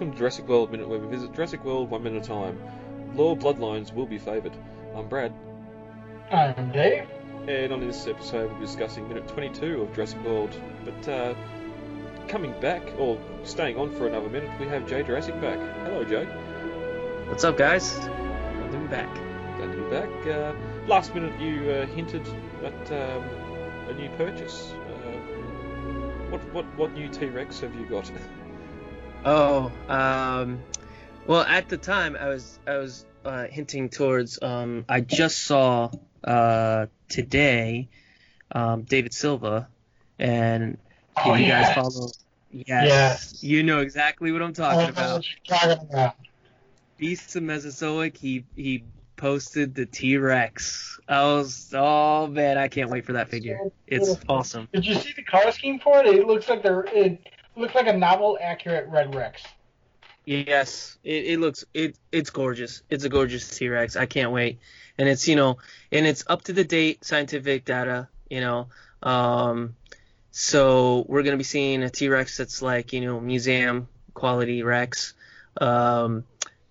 Welcome to Jurassic World Minute, where we visit Jurassic World one minute at a time. Lore bloodlines will be favoured. I'm Brad. I'm Dave. And on this episode, we're discussing minute 22 of Jurassic World. But uh, coming back, or staying on for another minute, we have Jay Jurassic back. Hello, Jay. What's up, guys? Glad to be back. Glad to be back. Uh, last minute, you uh, hinted at um, a new purchase. Uh, what what what new T Rex have you got? Oh, um, well, at the time I was I was uh, hinting towards um, I just saw uh, today um, David Silva, and oh, you yes. guys follow? Yes, Yes. you know exactly what I'm talking know about. what you're talking about. Beasts of Mesozoic. He he posted the T Rex. I was oh man, I can't wait for that figure. It's awesome. Did you see the color scheme for it? It looks like they're it looks like a novel accurate Red Rex. Yes, it, it looks it it's gorgeous. It's a gorgeous T Rex. I can't wait. And it's you know and it's up to the date scientific data. You know, um, so we're gonna be seeing a T Rex that's like you know museum quality Rex. Um,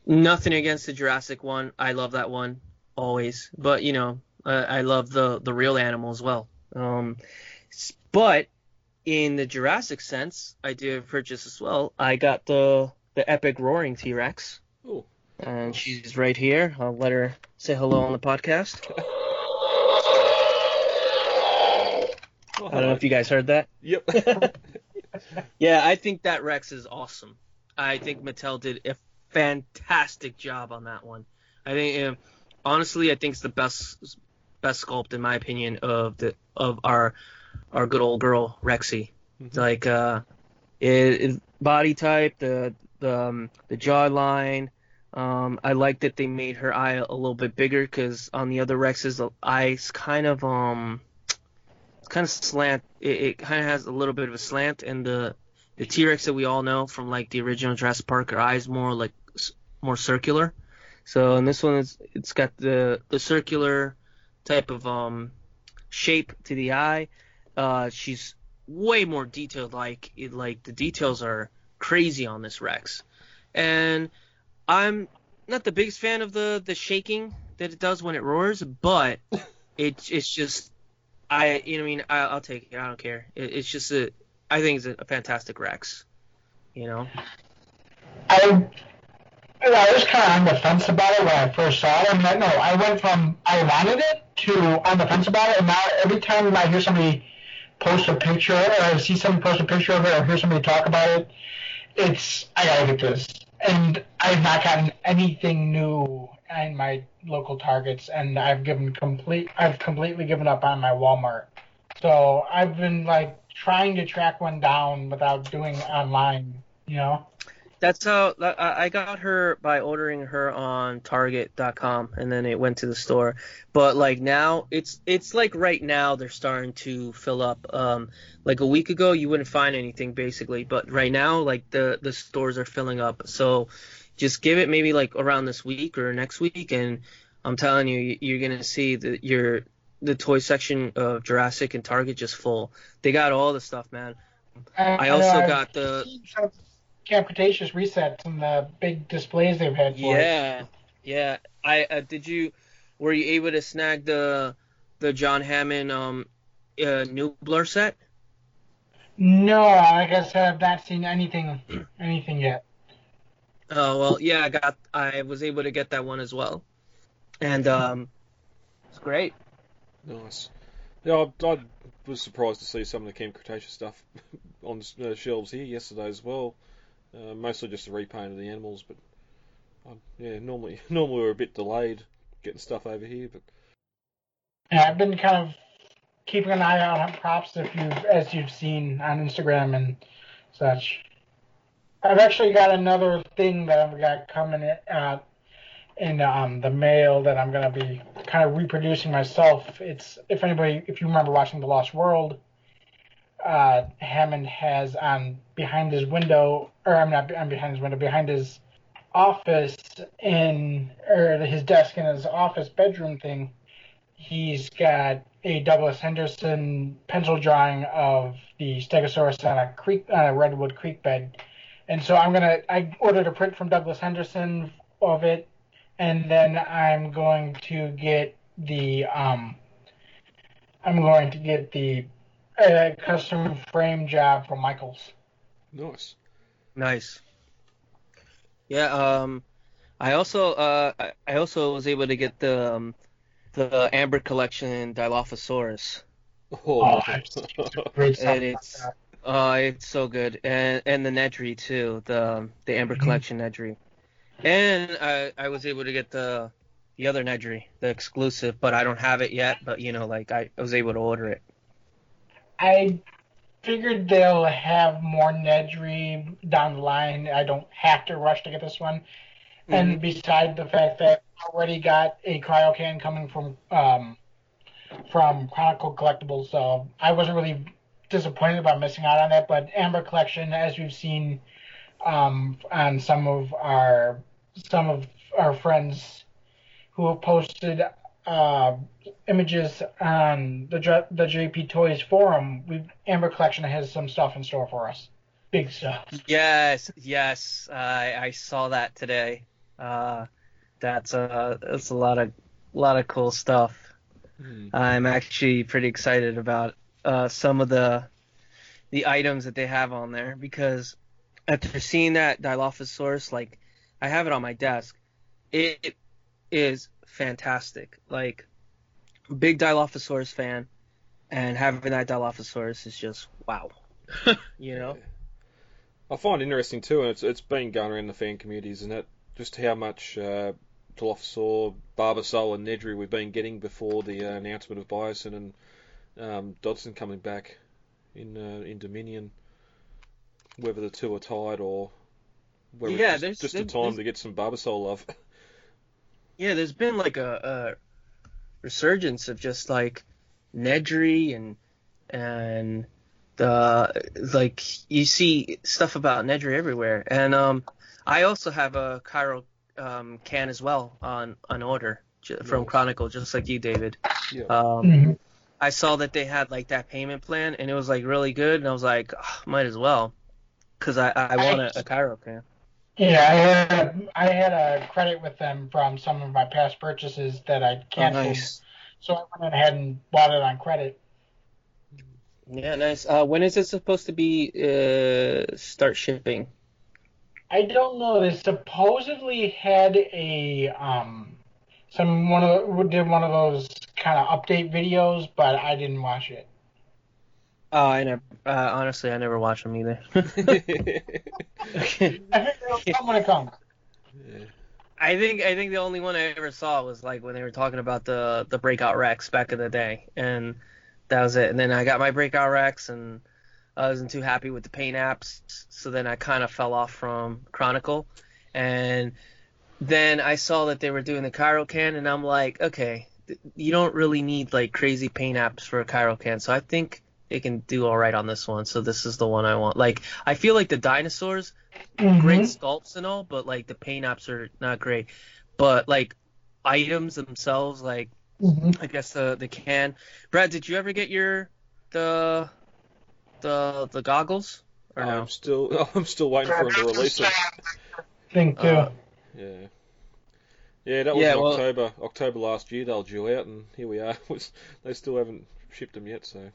nothing against the Jurassic one. I love that one always. But you know, uh, I love the the real animal as well. Um, but in the Jurassic sense, I did purchase as well. I got the the epic roaring T Rex, Oh, and she's right here. I'll let her say hello on the podcast. I don't know if you guys heard that. Yep. Yeah, I think that Rex is awesome. I think Mattel did a fantastic job on that one. I think, um, honestly, I think it's the best best sculpt in my opinion of the of our our good old girl Rexy. Mhm. Like, uh, it, it- body type, the the um, the jawline. Um, I like that they made her eye a little bit bigger because on the other Rexes, the eye's kind of um, kind of slant. It, it kind of has a little bit of a slant, and the the T-Rex that we all know from like the original Jurassic Park, her eyes more like more circular. So in this one, it's it's got the the circular type of um shape to the eye. Uh, she's way more detailed. Like it, like the details are crazy on this Rex, and I'm not the biggest fan of the the shaking that it does when it roars, but it it's just I you know I mean I, I'll take it. I don't care. It, it's just a I think it's a, a fantastic Rex. You know. I I was kind of on the fence about it when I first saw it. I mean, no, I went from I wanted it to on the fence about it, and now every time I hear somebody post a picture or I see somebody post a picture of it or hear somebody talk about it, it's I gotta get this. And I've not gotten anything new in my local targets, and I've given complete I've completely given up on my Walmart. So I've been like trying to track one down without doing online, you know. That's how I I got her by ordering her on Target.com, and then it went to the store. But like now, it's it's like right now they're starting to fill up. Um, like a week ago, you wouldn't find anything basically, but right now, like the the stores are filling up. So just give it maybe like around this week or next week, and I'm telling you, you- you're gonna see that your the toy section of Jurassic and Target just full. They got all the stuff, man. I also got the Camp Cretaceous resets and the big displays they've had for it. Yeah, yeah. I uh, did you were you able to snag the the John Hammond um uh, Nublar set? No, like I said, I've not seen anything anything yet. Oh well, yeah, I got I was able to get that one as well, and um, it's great. Nice. Yeah, I, I was surprised to see some of the Camp Cretaceous stuff on uh, shelves here yesterday as well. Uh, mostly just the repaint of the animals, but um, yeah, normally normally we're a bit delayed getting stuff over here, but Yeah, I've been kind of keeping an eye out on props if you as you've seen on Instagram and such. I've actually got another thing that I've got coming in, uh, in um, the mail that I'm gonna be kind of reproducing myself. It's if anybody if you remember watching The Lost World, uh, Hammond has on behind his window or I'm not I'm behind his window behind his office in or his desk in his office bedroom thing he's got a Douglas Henderson pencil drawing of the Stegosaurus on a creek on a redwood creek bed. And so I'm gonna I ordered a print from Douglas Henderson of it, and then I'm going to get the um I'm going to get the uh, custom frame job from Michaels. nice. Nice. Yeah. Um, I also uh I- I also was able to get the um, the Amber Collection Dilophosaurus. Oh, Oh, I've seen Great stuff. And it's uh it's so good, and and the Nedry too, the the Amber Mhm. Collection Nedry, and I I was able to get the the other Nedry, the exclusive, but I don't have it yet. But you know, like I, I was able to order it. I figured they'll have more Nedry down the line. I don't have to rush to get this one. And beside the fact that I already got a cryo can coming from um, from Chronicle Collectibles, so I wasn't really disappointed about missing out on that. But Amber Collection, as we've seen um, on some of our some of our friends who have posted uh, images on the the JP Toys forum, we Amber Collection has some stuff in store for us. Big stuff. Yes, yes, I I saw that today. Uh, that's uh that's a lot of lot of cool stuff. Hmm. I'm actually pretty excited about uh, some of the the items that they have on there because after seeing that Dilophosaurus, like I have it on my desk, it is fantastic. Like big Dilophosaurus fan, and having that Dilophosaurus is just wow. you know? I find it interesting too, and it's it's been going around the fan communities, and that just how much uh, Dilophosaur, Barbasol, and Nedry we've been getting before the uh, announcement of Bison and um, Dodgson coming back in uh, in Dominion. Whether the two are tied or whether Yeah, it's there's- just, just a time to get some Barbasol love. Yeah, there's been like a, a resurgence of just like Nedry and and the like you see stuff about Nedry everywhere. And um, I also have a cryo um, can as well on on order from Nice. Chronicle, just like you, David. yeah. Um, Mhm. I saw that they had like that payment plan, and it was like really good, and I was like, "Ah, might as well, because I I want a, a cryo can. Yeah, I had, I had a credit with them from some of my past purchases that I canceled. Oh, nice. So I went ahead and bought it on credit. Yeah, nice. Uh, when is it supposed to be uh start shipping? I don't know. They supposedly had a um some one of the, did one of those kind of update videos, but I didn't watch it. Oh, I never. Uh, honestly, I never watch them either. I think it'll come when it yeah. I think I think the only one I ever saw was like when they were talking about the the breakout Rex back in the day, and that was it. And then I got my breakout Rex, and I wasn't too happy with the paint apps, so then I kind of fell off from Chronicle, and then I saw that they were doing the cryo can, and I'm like, okay, th- you don't really need like crazy paint apps for a cryo can, so I think they can do all right on this one. So this is the one I want. Like I feel like the dinosaurs Mhm. great sculpts and all, but like the paint apps are not great. But like items themselves, like Mhm. I guess the the can. Brad, did you ever get your the the the goggles or no? I'm still I'm still waiting for him to release it. Thing too. Uh, yeah. Yeah, that was Yeah, in well- October. October last year. They'll due out, and here we are. Was they still haven't shipped them yet? So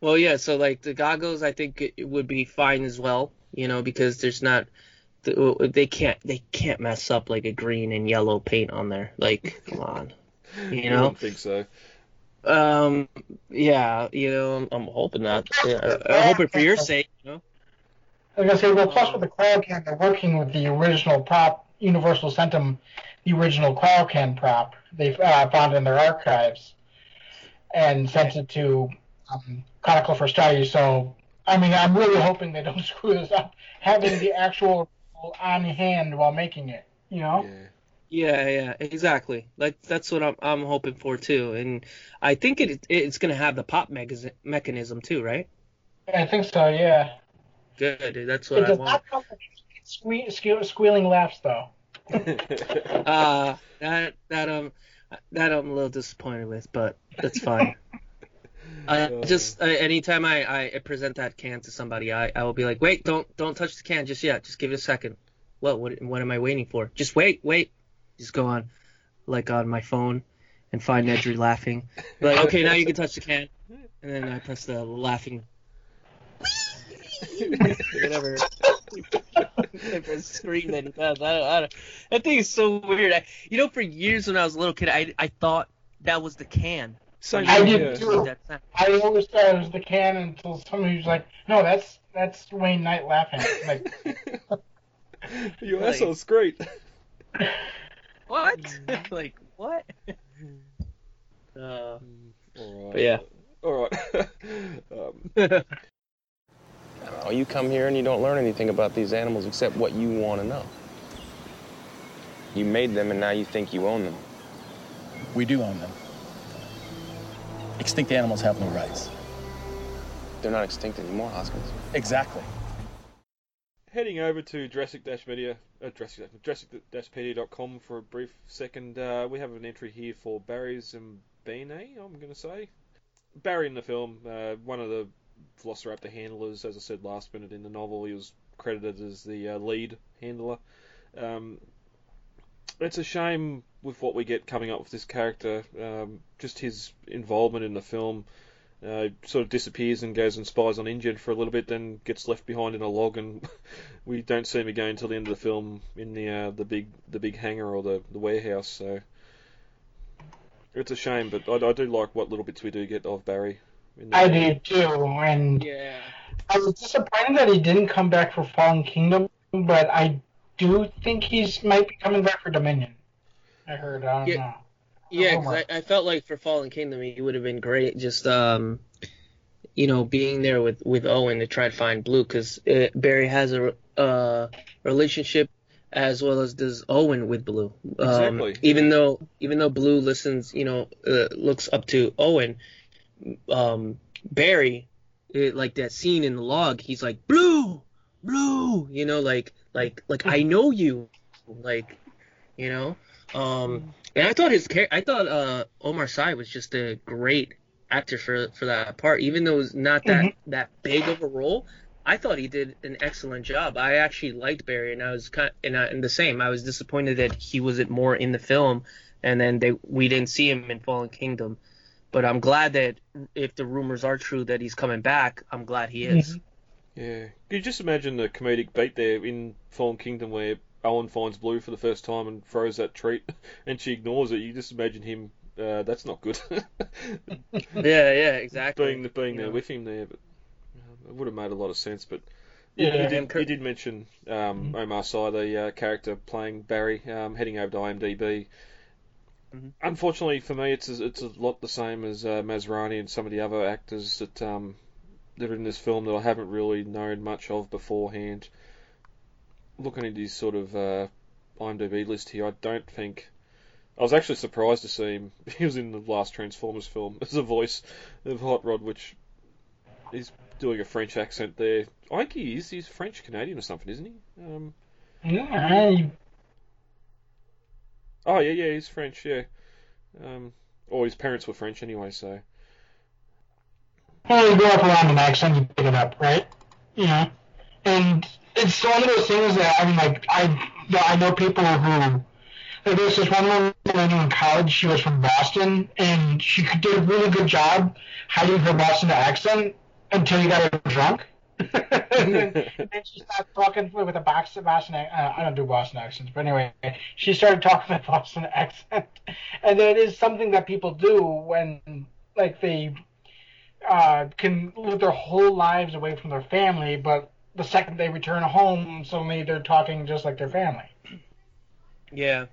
Well, yeah. So like the goggles, I think it, it would be fine as well. You know, because there's not. They can't. They can't mess up like a green and yellow paint on there. Like, come on. You know. I know. wouldn't think so. Um. Yeah. You know, I'm, I'm hoping that. Yeah, I hope it for your sake. You know. I was gonna say, well, plus with the cryocan, they're working with the original prop. Universal sent them the original cryocan prop they uh, found in their archives, and sent it to um, Chronicle for study. So, I mean, I'm really hoping they don't screw this up, having the actual on hand while making it. You know? Yeah. Yeah, yeah, exactly. Like that's what I'm I'm hoping for too, and I think it it's gonna have the pop mechanism mechanism too, right? I think so. Yeah. Good. That's It what I does want. not come with sque- sque- squealing laughs, though. Uh, that that um that I'm a little disappointed with, but that's fine. I just uh, anytime I, I present that can to somebody, I, I will be like, wait, don't don't touch the can just yet. Just give it a second. What what what am I waiting for? Just wait, wait. Just go on, like on my phone, and find Nedry laughing. Like, okay, now you can touch the can, and then I press the laughing. Whatever. Different scream that he does. I don't, I don't, that thing is so weird. I, you know, for years when I was a little kid, I I thought that was the can. Same I did yeah. too. That. I always thought it was the can until somebody was like, "No, that's that's Wayne Knight laughing." Like, Your Like- asshole's great. What? like what? Uh, All right. But yeah. All right. um, Oh, you come here and you don't learn anything about these animals except what you want to know. You made them and now you think you own them. We do own them. Extinct animals have no rights. They're not extinct anymore, Hoskins. Exactly. heading over to Jurassic Dash Media, uh, Jurassic Jurassic-pedia.com for a brief second. Uh, we have an entry here for Barry Sembène, I'm going to say. Barry in the film, uh, one of the Velociraptor handlers, as I said last minute in the novel, he was credited as the uh, lead handler. Um, it's a shame with what we get coming up with this character, um, just his involvement in the film. Uh, sort of disappears and goes and spies on Injured for a little bit, then gets left behind in a log, and we don't see him again until the end of the film in the uh, the big the big hangar or the, the warehouse. So it's a shame, but I, I do like what little bits we do get of Barry. In the I do too, and yeah. I was disappointed that he didn't come back for Fallen Kingdom, but I do you think he's might be coming back for Dominion. I heard. I don't Yeah. know. Yeah, because I, I felt like for Fallen Kingdom he would have been great. Just um, you know, being there with with Owen to try to find Blue, because Barry has a uh relationship as well as does Owen with Blue. Um, Exactly, Even though even though Blue listens, you know, uh, looks up to Owen, um, Barry, it, like that scene in the log, he's like Blue, Blue, you know, like like like I know you, like, you know, um. And I thought his char- I thought uh, Omar Sy was just a great actor for for that part, even though it's not that Mhm. that big of a role. I thought he did an excellent job. I actually liked Barry, and I was kind and, I, and the same. I was disappointed that he wasn't more in the film, and then they we didn't see him in Fallen Kingdom. But I'm glad that if the rumors are true that he's coming back, I'm glad he is. Yeah, could you just imagine the comedic beat there in Fallen Kingdom where Owen finds Blue for the first time and throws that treat, and she ignores it. You just imagine him. Uh, that's not good. Yeah, yeah, exactly. being being there with him there, but um, it would have made a lot of sense. But Yeah, you, you did, you did mention um, Omar Sy, the uh, character playing Barry, um, heading over to IMDb. Mhm. Unfortunately for me, it's a, it's a lot the same as uh, Masrani and some of the other actors that um, that are in this film that I haven't really known much of beforehand. Looking at his sort of uh, IMDb list here, I don't think. I was actually surprised to see him. He was in the last Transformers film as a voice of Hot Rod, which he's doing a French accent there. I think he is. He's French Canadian or something, isn't he? Um, Yeah, I- oh yeah, yeah, he's French. Yeah. Um, or his parents were French anyway, so well, you grow up around an accent, you pick it up, right? You know, and it's one of those things that I mean, like I, I know people who, There was this one woman I knew in college. She was from Boston, and she did a really good job hiding her Boston accent until you got her drunk. and, then, she started talking with a Boston, Boston uh, I don't do Boston accents, but anyway, she started talking with a Boston accent. And that is something that people do when, like, they uh, can live their whole lives away from their family, but the second they return home, suddenly they're talking just like their family. Yeah.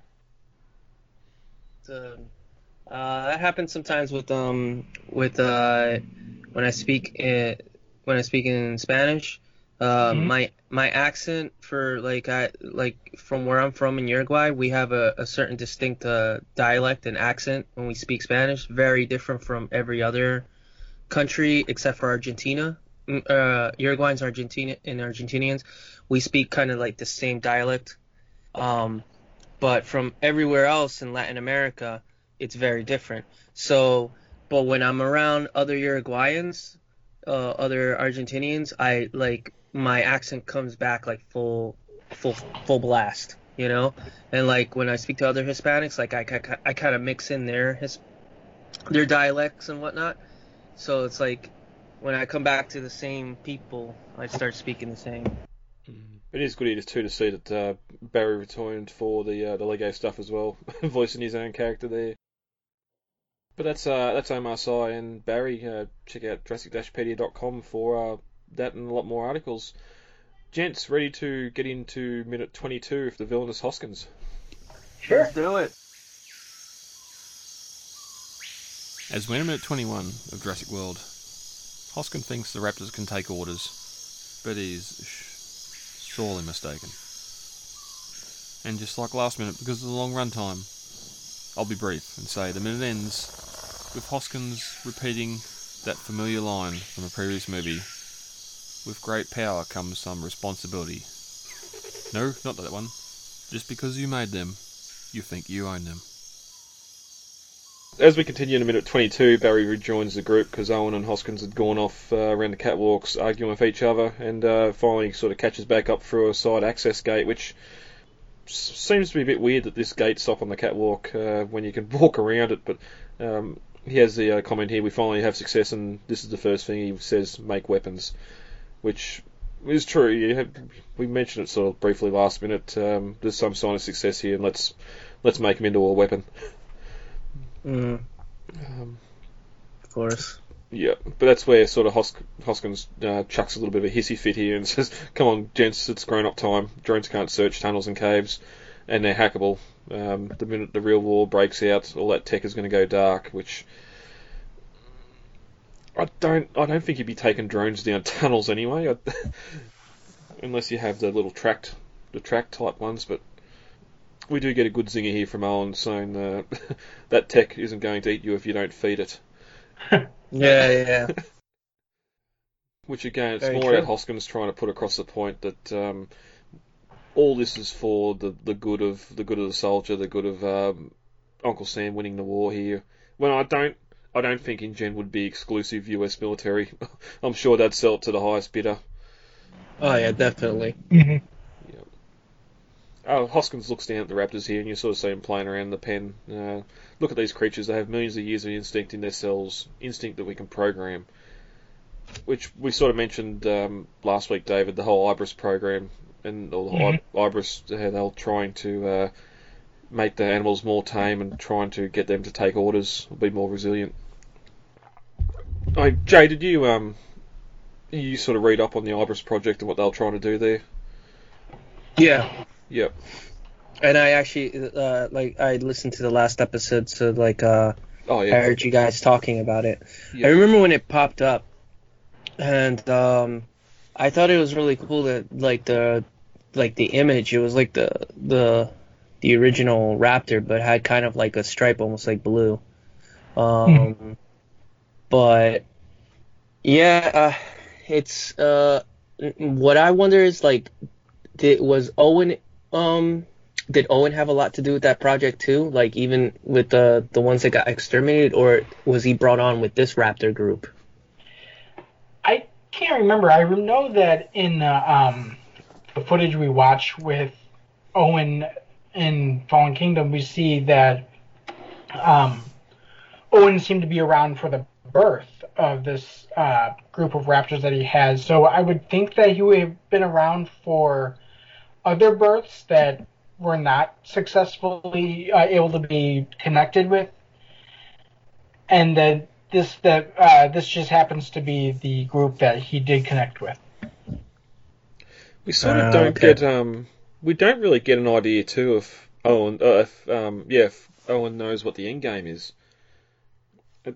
Uh, that happens sometimes with um with uh when I speak in, when I speak in Spanish. Uh, Mhm. my my accent for like I like from where I'm from in Uruguay, we have a, a certain distinct uh, dialect and accent when we speak Spanish, very different from every other country except for Argentina. Mm, Uh, Uruguayans, Argentina, and Argentinians, we speak kind of like the same dialect. Um, but from everywhere else in Latin America, it's very different. So, but when I'm around other Uruguayans, uh, other Argentinians, I like my accent comes back like full, full, full blast, you know. And like when I speak to other Hispanics, like I, I, I kind of mix in their his, their dialects and whatnot. So it's like when I come back to the same people, I start speaking the same. It is good here too to see that uh, Barry returned for the uh, the Lego stuff as well, voicing his own character there. But that's uh, that's Omar Sy and Barry. Uh, check out Jurassic-pedia.com for uh, that and a lot more articles. Gents, ready to get into minute 22 of the villainous Hoskins. Sure. Let's do it. As we're in minute 21 of Jurassic World, Hoskin thinks the Raptors can take orders, but he's sorely mistaken. And just like last minute, because of the long run time, I'll be brief and say the minute ends with Hoskins repeating that familiar line from a previous movie With great power comes some responsibility. No, not that one. Just because you made them, you think you own them. As we continue in a minute 22, Barry rejoins the group because Owen and Hoskins had gone off uh, around the catwalks arguing with each other and uh, finally sort of catches back up through a side access gate, which seems to be a bit weird that this gate's up on the catwalk uh, when you can walk around it, but um, he has the uh, comment here, we finally have success and this is the first thing he says, make weapons, which is true. Have, we mentioned it sort of briefly last minute. Um, there's some sign of success here, and let's let's make him into a weapon. Mm, Um, of course. yeah, but that's where sort of Hos- Hoskins uh, chucks a little bit of a hissy fit here and says, "Come on, gents, it's grown up time. Drones can't search tunnels and caves, and they're hackable. Um, the minute the real war breaks out, all that tech is going to go dark." Which I don't, I don't think you'd be taking drones down tunnels anyway, unless you have the little tracked, the track type ones. But we do get a good zinger here from Owen saying uh, that tech isn't going to eat you if you don't feed it. Yeah, yeah. Which again, it's Very more true. about Hoskins trying to put across the point that um, all this is for the the good of the good of the soldier, the good of um, Uncle Sam winning the war here. When I don't, I don't think InGen would be exclusive U.S. military. I'm sure they'd sell it to the highest bidder. Oh yeah, definitely. hmm Oh, Hoskins looks down at the Raptors here, and you sort of see him playing around the pen. Uh, look at these creatures; they have millions of years of instinct in their cells, instinct that we can program. Which we sort of mentioned um, last week, David, the whole Ibris program, and all the Mhm. Ibris, how they're trying to uh, make the animals more tame and trying to get them to take orders, be more resilient. Oh, Jay, did you um, you sort of read up on the Ibris project and what they were trying to do there? Yeah, Yep. and I actually uh, like I listened to the last episode, so like uh, Oh I heard you guys talking about it. Yeah. I remember when it popped up, and um, I thought it was really cool that like the like the image. It was like the the the original Raptor, but had kind of like a stripe, almost like blue. Um, but yeah, uh, it's uh, what I wonder is like, did was Owen um did Owen have a lot to do with that project too? Like even with the the ones that got exterminated, or was he brought on with this Raptor group? I can't remember. I know that in the, um, the footage we watched with Owen in Fallen Kingdom, we see that um, Owen seemed to be around for the birth of this uh, group of raptors that he has. So I would think that he would have been around for other births that were not successfully uh, able to be connected with, and that this that uh, this just happens to be the group that he did connect with. We sort of Ah, don't okay. get um we don't really get an idea too if Owen uh, if um yeah if Owen knows what the end game is. It,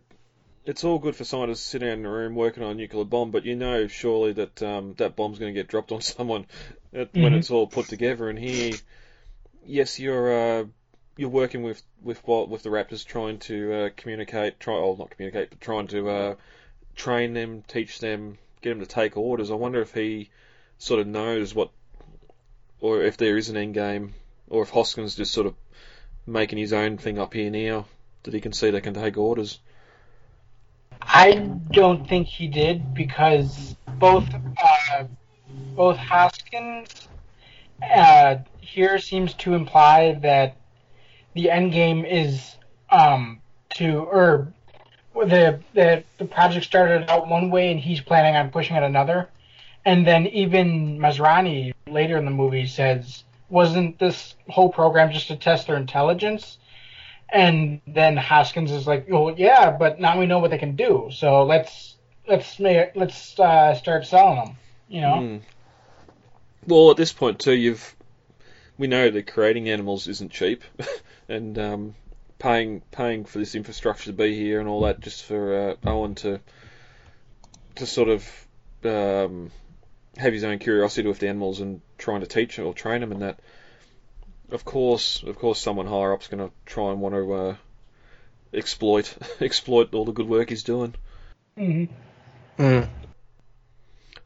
it's all good for scientists to sit down in a room working on a nuclear bomb, but you know surely that um, that bomb's going to get dropped on someone at, when Mhm. it's all put together. And here, yes, you're uh, you're working with with what with the Raptors, trying to uh, communicate, try oh not communicate, but trying to uh, train them, teach them, get them to take orders. I wonder if he sort of knows what, or if there is an end game, or if Hoskins just sort of making his own thing up here now that he can see they can take orders. I don't think he did because both uh, both Hoskins uh, here seems to imply that the end game is um, to or the the the project started out one way and he's planning on pushing it another, and then even Masrani later in the movie says, "Wasn't this whole program just to test their intelligence?" And then Hoskins is like, "Oh yeah, but now we know what they can do, so let's let's let's uh, start selling them." You know, Hmm. Well, at this point too, you've we know that creating animals isn't cheap, and um, paying paying for this infrastructure to be here and all that just for uh, Owen to to sort of um, have his own curiosity with the animals and trying to teach or train them and that. Of course, of course, someone higher up's going to try and want to uh, exploit exploit all the good work he's doing. hmm Mm.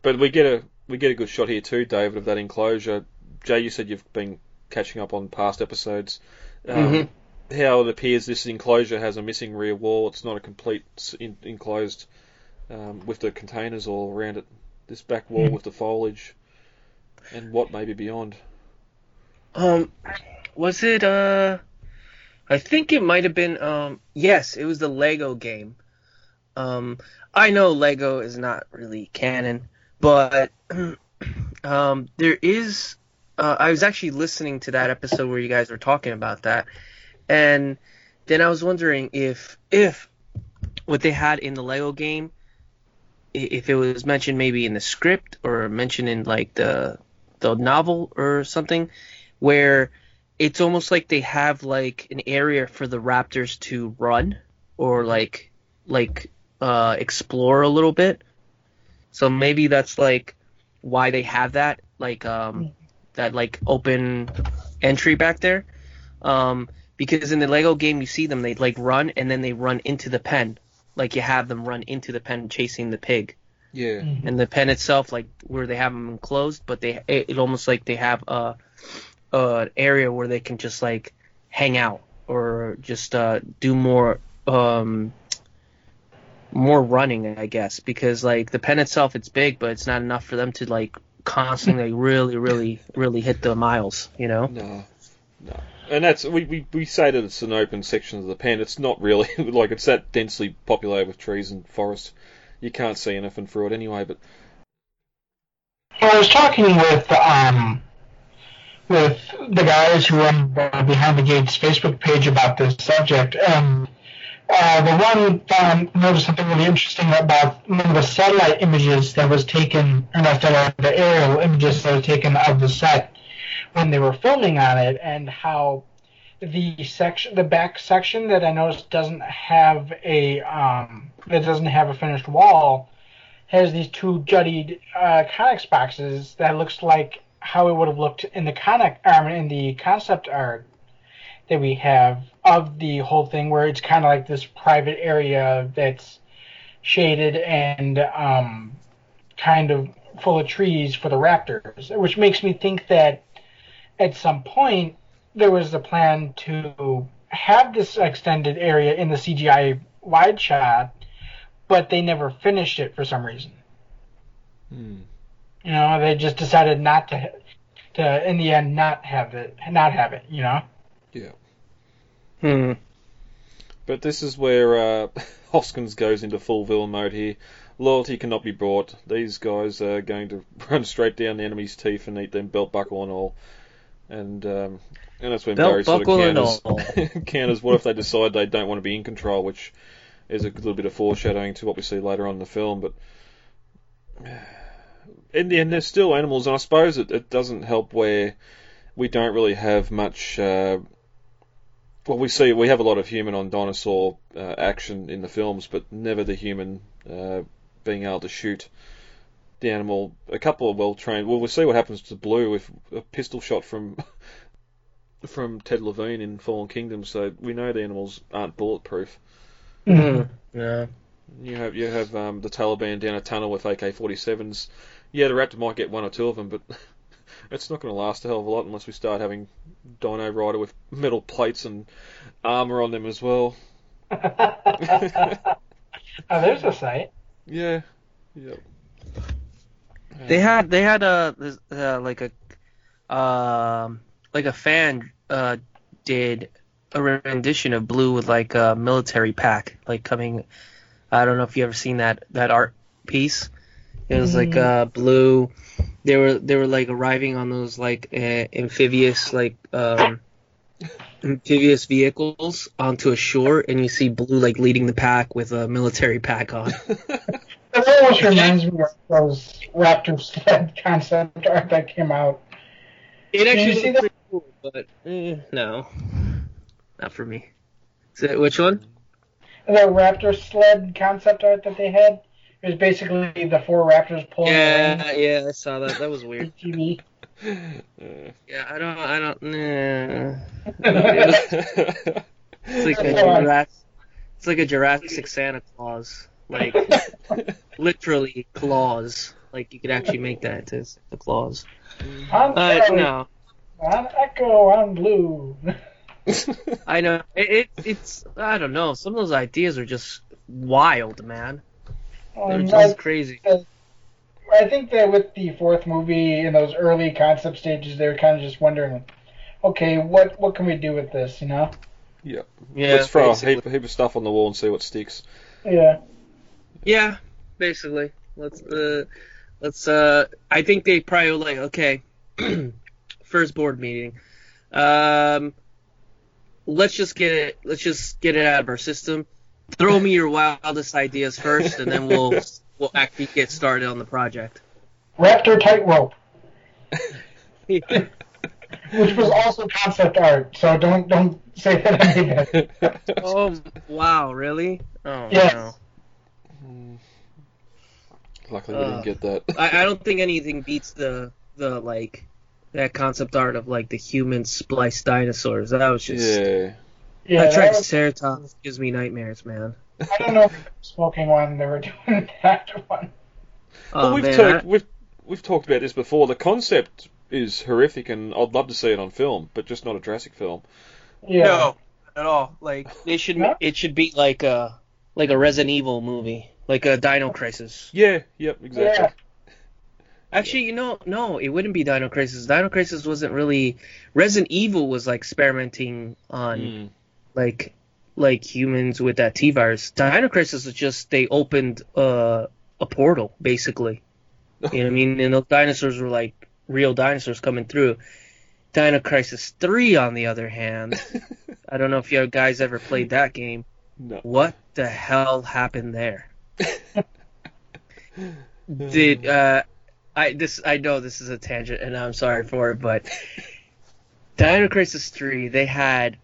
But we get a we get a good shot here too, David, of that enclosure. Jay, you said you've been catching up on past episodes. Um, Mhm. How it appears this enclosure has a missing rear wall. It's not a complete in, enclosed um, with the containers all around it. This back wall with the foliage and what may be beyond. Um, was it uh? I think it might have been um. Yes, it was the Lego game. Um, I know Lego is not really canon, but um, there is. Uh, I was actually listening to that episode where you guys were talking about that, and then I was wondering if if what they had in the Lego game, if it was mentioned maybe in the script or mentioned in like the the novel or something, where it's almost like they have like an area for the raptors to run or like like uh explore a little bit so maybe that's like why they have that like um that like open entry back there. Um because in the lego game you see them they like run and then they run into the pen. Like you have them run into the pen chasing the pig. Yeah. and the pen itself, like where they have them enclosed, but they it, it almost like they have a, a an area where they can just like hang out or just uh, do more um more running, I guess, because like the pen itself, it's big, but it's not enough for them to like constantly really really really hit the miles, you know. No, no. And that's we, we, we say that it's an open section of the pen. It's not really like it's that densely populated with trees and forest. You can't see anything through it anyway. But Well, I was talking with um, with the guys who run Behind the Gates Facebook page about this subject, and uh, the one found noticed something really interesting about one of the satellite images that was taken, or not the aerial images that were taken of the set when they were filming on it, and how the section, the back section that I noticed doesn't have a um, that doesn't have a finished wall has these two jutted uh, comics boxes that looks like how it would have looked in the comic um, in the concept art that we have of the whole thing, where it's kind of like this private area that's shaded and um, kind of full of trees for the raptors, which makes me think that at some point there was a plan to have this extended area in the CGI wide shot but they never finished it for some reason. hmm. You know, they just decided not to to in the end not have it, not have it. You know. Yeah. Hmm. But this is where uh, Hoskins goes into full villain mode here. Loyalty cannot be bought. These guys are going to run straight down the enemy's teeth and eat them belt buckle and all. And um, and that's when Belt Barry sort of counters, counters what if they decide they don't want to be in control, which is a little bit of foreshadowing to what we see later on in the film. But in the end, they're still animals, and I suppose it, it doesn't help where we don't really have much. Uh, well, we see we have a lot of human on dinosaur uh, action in the films, but never the human uh, being able to shoot the animal. A couple of well trained. Well, we'll see what happens to Blue with a pistol shot from from Ted Levine in Fallen Kingdom. So we know the animals aren't bulletproof. Hmm. Yeah. You have you have um, the Taliban down a tunnel with AK-47s. Yeah, the Raptor might get one or two of them, but it's not going to last a hell of a lot unless we start having Dino Rider with metal plates and armor on them as well. oh, there's a site. Yeah. Yep. They had they had a uh, like a um like a fan uh did a rendition of Blue with like a military pack like coming. I don't know if you ever seen that that art piece. It was like uh Blue. They were they were like arriving on those like uh, amphibious like um amphibious vehicles onto a shore, and you see Blue like leading the pack with a military pack on. It almost reminds me of those Raptor sled concept art that came out. It you actually see looks pretty cool, but eh, no, not for me. Is it, which one? The Raptor sled concept art that they had. It was basically the four Raptors pulling Yeah, yeah, I saw that. That was weird. TV. Yeah, I don't, I don't. Nah. It's like a Jurassic, it's like a Jurassic Santa Claus, like literally claws. Like you could actually make that into a claws. On, Uh, Charlie, no, on Echo, on Blue. I know it, it. It's I don't know. Some of those ideas are just wild, man. They're just I, crazy. I think that with the fourth movie in those early concept stages, they were kind of just wondering, okay, what what can we do with this? You know? yeah. Yeah, Let's throw a heap, heap of stuff on the wall and see what sticks. Yeah. Yeah, basically. Let's uh let's uh I think they probably were like, okay, first board meeting. Um let's just get it let's just get it out of our system. Throw me your wildest ideas first and then we'll we'll actually get started on the project. Raptor tightrope, which was also concept art. So don't don't say that I made that. oh wow, really? Oh Yes. no. Luckily, we Uh, didn't get that. I, I don't think anything beats the the like that concept art of like the human spliced dinosaurs. That was just yeah. Yeah, that that was- Triceratops gives me nightmares, man. I don't know if smoking one. They were doing that one. Oh well, we've, man, talked, I- we've we've talked about this before. The concept is horrific, and I'd love to see it on film, but just not a Jurassic film. Yeah. no, not at all. Like they should, No? it should be like a like a Resident Evil movie, like a Dino Crisis. Yeah. Yep. Exactly. Yeah. Actually, you know, no, it wouldn't be Dino Crisis. Dino Crisis wasn't really Resident Evil was like experimenting on Mm. Like like humans with that T virus. Dino Crisis was just they opened uh, a portal basically. You know what I mean? And those dinosaurs were like real dinosaurs coming through. Dino Crisis 3 on the other hand, I don't know if you guys ever played that game. No. What the hell happened there? Did uh I this I know this is a tangent and I'm sorry for it, but Dino Crisis 3 they had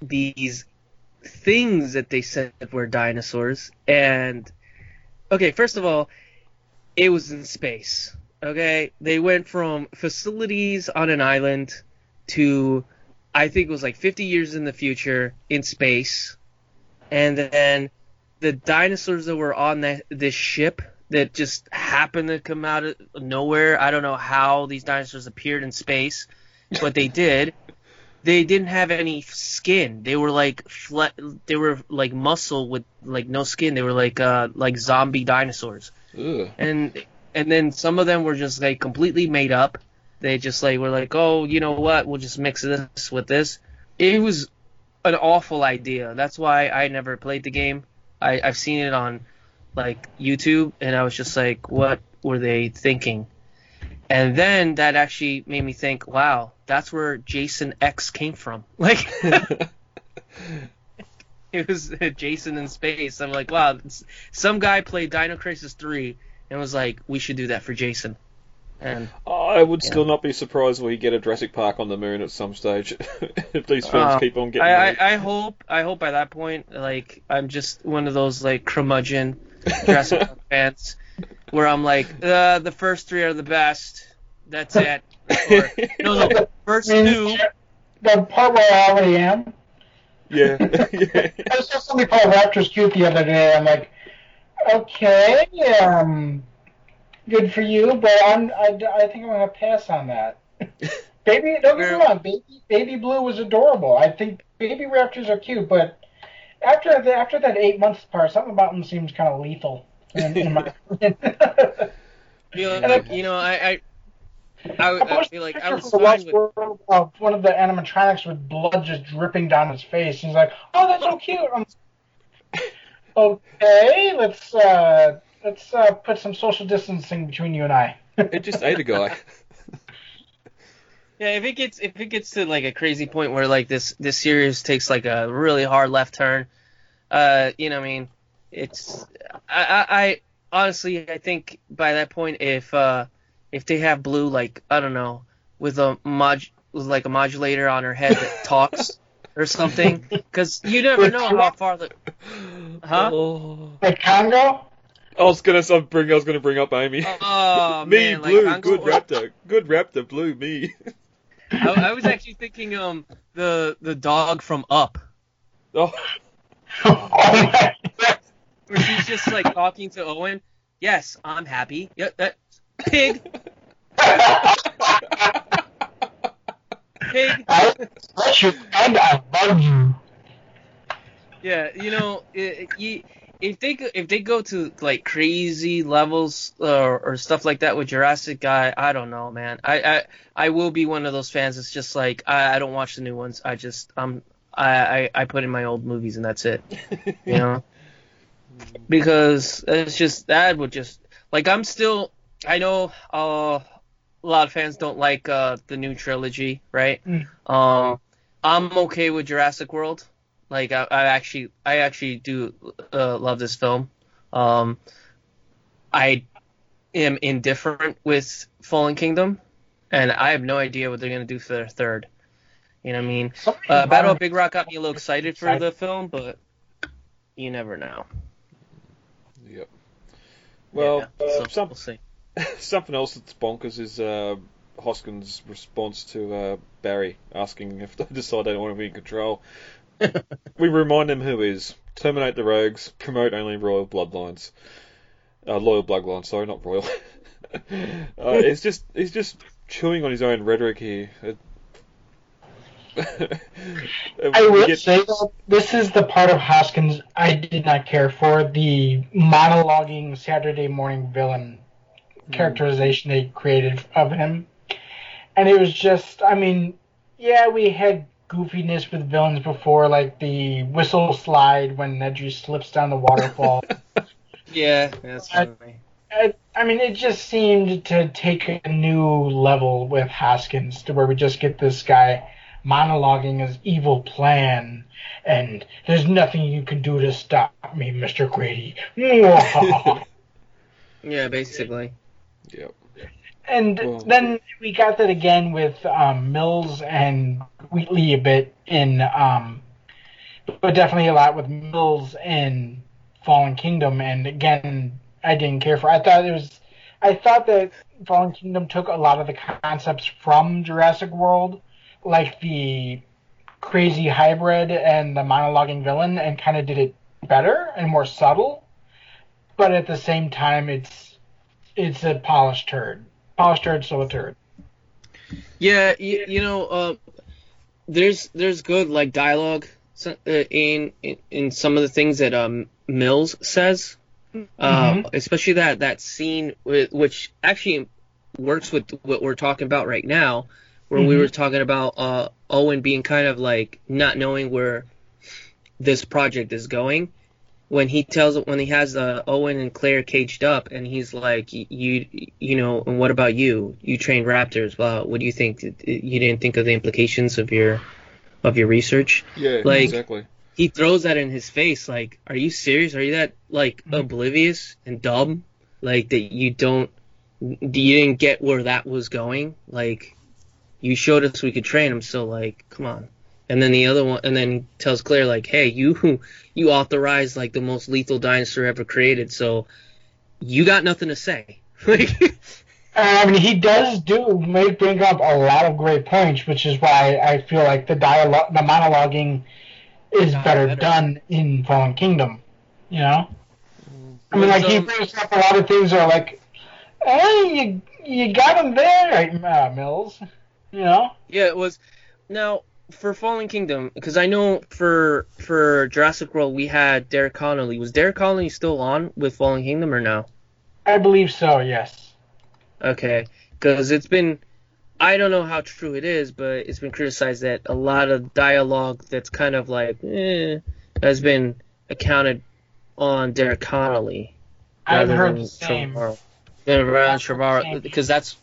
these things that they said were dinosaurs and okay, first of all, it was in space. Okay? They went from facilities on an island to I think it was like 50 years in the future in space. And then the dinosaurs that were on that this ship that just happened to come out of nowhere. I don't know how these dinosaurs appeared in space, but they did. They didn't have any skin. They were like flat. They were like muscle with like no skin. They were like uh like zombie dinosaurs Ugh. and and then some of them were just like completely made up. they just like were like, oh, you know what? We'll just mix this with this. It was an awful idea. That's why I never played the game. I, I've seen it on like YouTube, and I was just like, what were they thinking? And then that actually made me think, wow, that's where Jason X came from. Like, it was Jason in space. I'm like, wow, some guy played Dino Crisis 3 and was like, we should do that for Jason. And I would still not be surprised if we get a Jurassic Park on the moon at some stage if these films Uh, keep on getting I. I, I hope I hope by that point, like I'm just one of those like curmudgeon Jurassic Park fans, where I'm like, uh, the first three are the best. That's it. Or, no, no, first two. the part where I already am. yeah, yeah. I saw somebody call Raptors cute the other day. I'm like, okay, um, good for you, but I'm, I, I think I'm gonna pass on that. baby, don't get me wrong, baby, baby blue was adorable. I think baby raptors are cute, but after the, after that eight months part, something about them seems kind of lethal. In, in my. You know, And I- you know, I, I, I, I would- I posted feel a like I picture was from the fine Lost with. World of one of the animatronics with blood just dripping down his face. He's like, "Oh, that's so cute." I'm okay. Let's uh, let's uh, put some social distancing between you and I. It just ate a guy. Yeah, if it gets if it gets to like a crazy point where like this this series takes like a really hard left turn, uh, you know, what I mean, it's I, I, I honestly I think by that point if uh if they have blue like I don't know with a mod with like a modulator on her head that talks or something, because you never know how far the Huh? Oh. Like Congo. I was gonna I bring I was gonna bring up Amy. oh me man, blue, like good Congo- raptor, good raptor, blue me. I, I was actually thinking um the the dog from Up. Oh, oh where she's just like talking to Owen. Yes, I'm happy. Yep, that pig, pig. I let you and I love you. Yeah, you know, if they if they go to like crazy levels or, or stuff like that with Jurassic Guy, I don't know, man. I I, I will be one of those fans that's just like I, I don't watch the new ones. I just um I, I I put in my old movies and that's it. You know, because it's just that would just like I'm still I know uh, a lot of fans don't like uh, the new trilogy, right? Mm. Um, I'm okay with Jurassic World. Like I, I actually, I actually do uh, love this film. Um, I am indifferent with Fallen Kingdom, and I have no idea what they're gonna do for their third. You know what I mean? Uh, Battle of Big Rock got me a little excited for the film, but you never know. yep. Well, Yeah, uh, so some, we'll see. something else that's bonkers is uh, Hoskins' response to uh, Barry asking if they decide they don't want to be in control. we remind them who is terminate the rogues, promote only royal bloodlines, uh, loyal bloodlines. Sorry, not royal. uh, it's just he's just chewing on his own rhetoric here. It- I We will get- say though, this is the part of Hoskins I did not care for the monologuing Saturday morning villain characterization they created of him, and it was just, I mean, yeah, we had goofiness with villains before, like the whistle slide when Nedry slips down the waterfall. Yeah, that's I- funny. I, I mean, it just seemed to take a new level with Hoskins to where we just get this guy monologuing his evil plan, and there's nothing you can do to stop me, Mr. Grady. Yeah, basically. Yep. and Well- then we got that again with um, Mills and Wheatley a bit in, um, but definitely a lot with Mills in Fallen Kingdom. And again, I didn't care for. I thought it was, I thought that Fallen Kingdom took a lot of the concepts from Jurassic World, like the crazy hybrid and the monologuing villain, and kind of did it better and more subtle. But at the same time, it's it's a polished turd. Polished turd, so a turd. Yeah, you, you know, uh, there's there's good like dialogue uh, in, in in some of the things that um Mills says, uh, Mhm. especially that that scene with, which actually works with what we're talking about right now, where we Mhm. were talking about uh, Owen being kind of like not knowing where this project is going. When he tells when he has uh, Owen and Claire caged up, and he's like, "You, you know, and what about you? You trained raptors. Well, what do you think? You didn't think of the implications of your of your research?" Yeah, Like- exactly. he throws that in his face like are you serious are you that like oblivious and dumb like that you don't you didn't get where that was going like you showed us we could train him so like come on and then the other one and then tells claire like hey you you authorized like the most lethal dinosaur ever created so you got nothing to say like I mean, he does do make bring up a lot of great points, which is why I feel like the dialogue, the monologuing, is better, better. done in Fallen Kingdom. You know, I mean, like he Um, brings up a lot of things that are like, hey, you you got him there, uh, Mills. You know, Yeah, it was. Now for Fallen Kingdom, because I know for for Jurassic World we had Derek Connolly. Was Derek Connolly still on with Fallen Kingdom or no? I believe so. Yes. Okay, because it's been. I don't know how true it is, but it's been criticized that a lot of dialogue that's kind of like eh, has been accounted on Derek Connolly. I've rather heard than the same. Than around I've heard the Trevorrow, because that's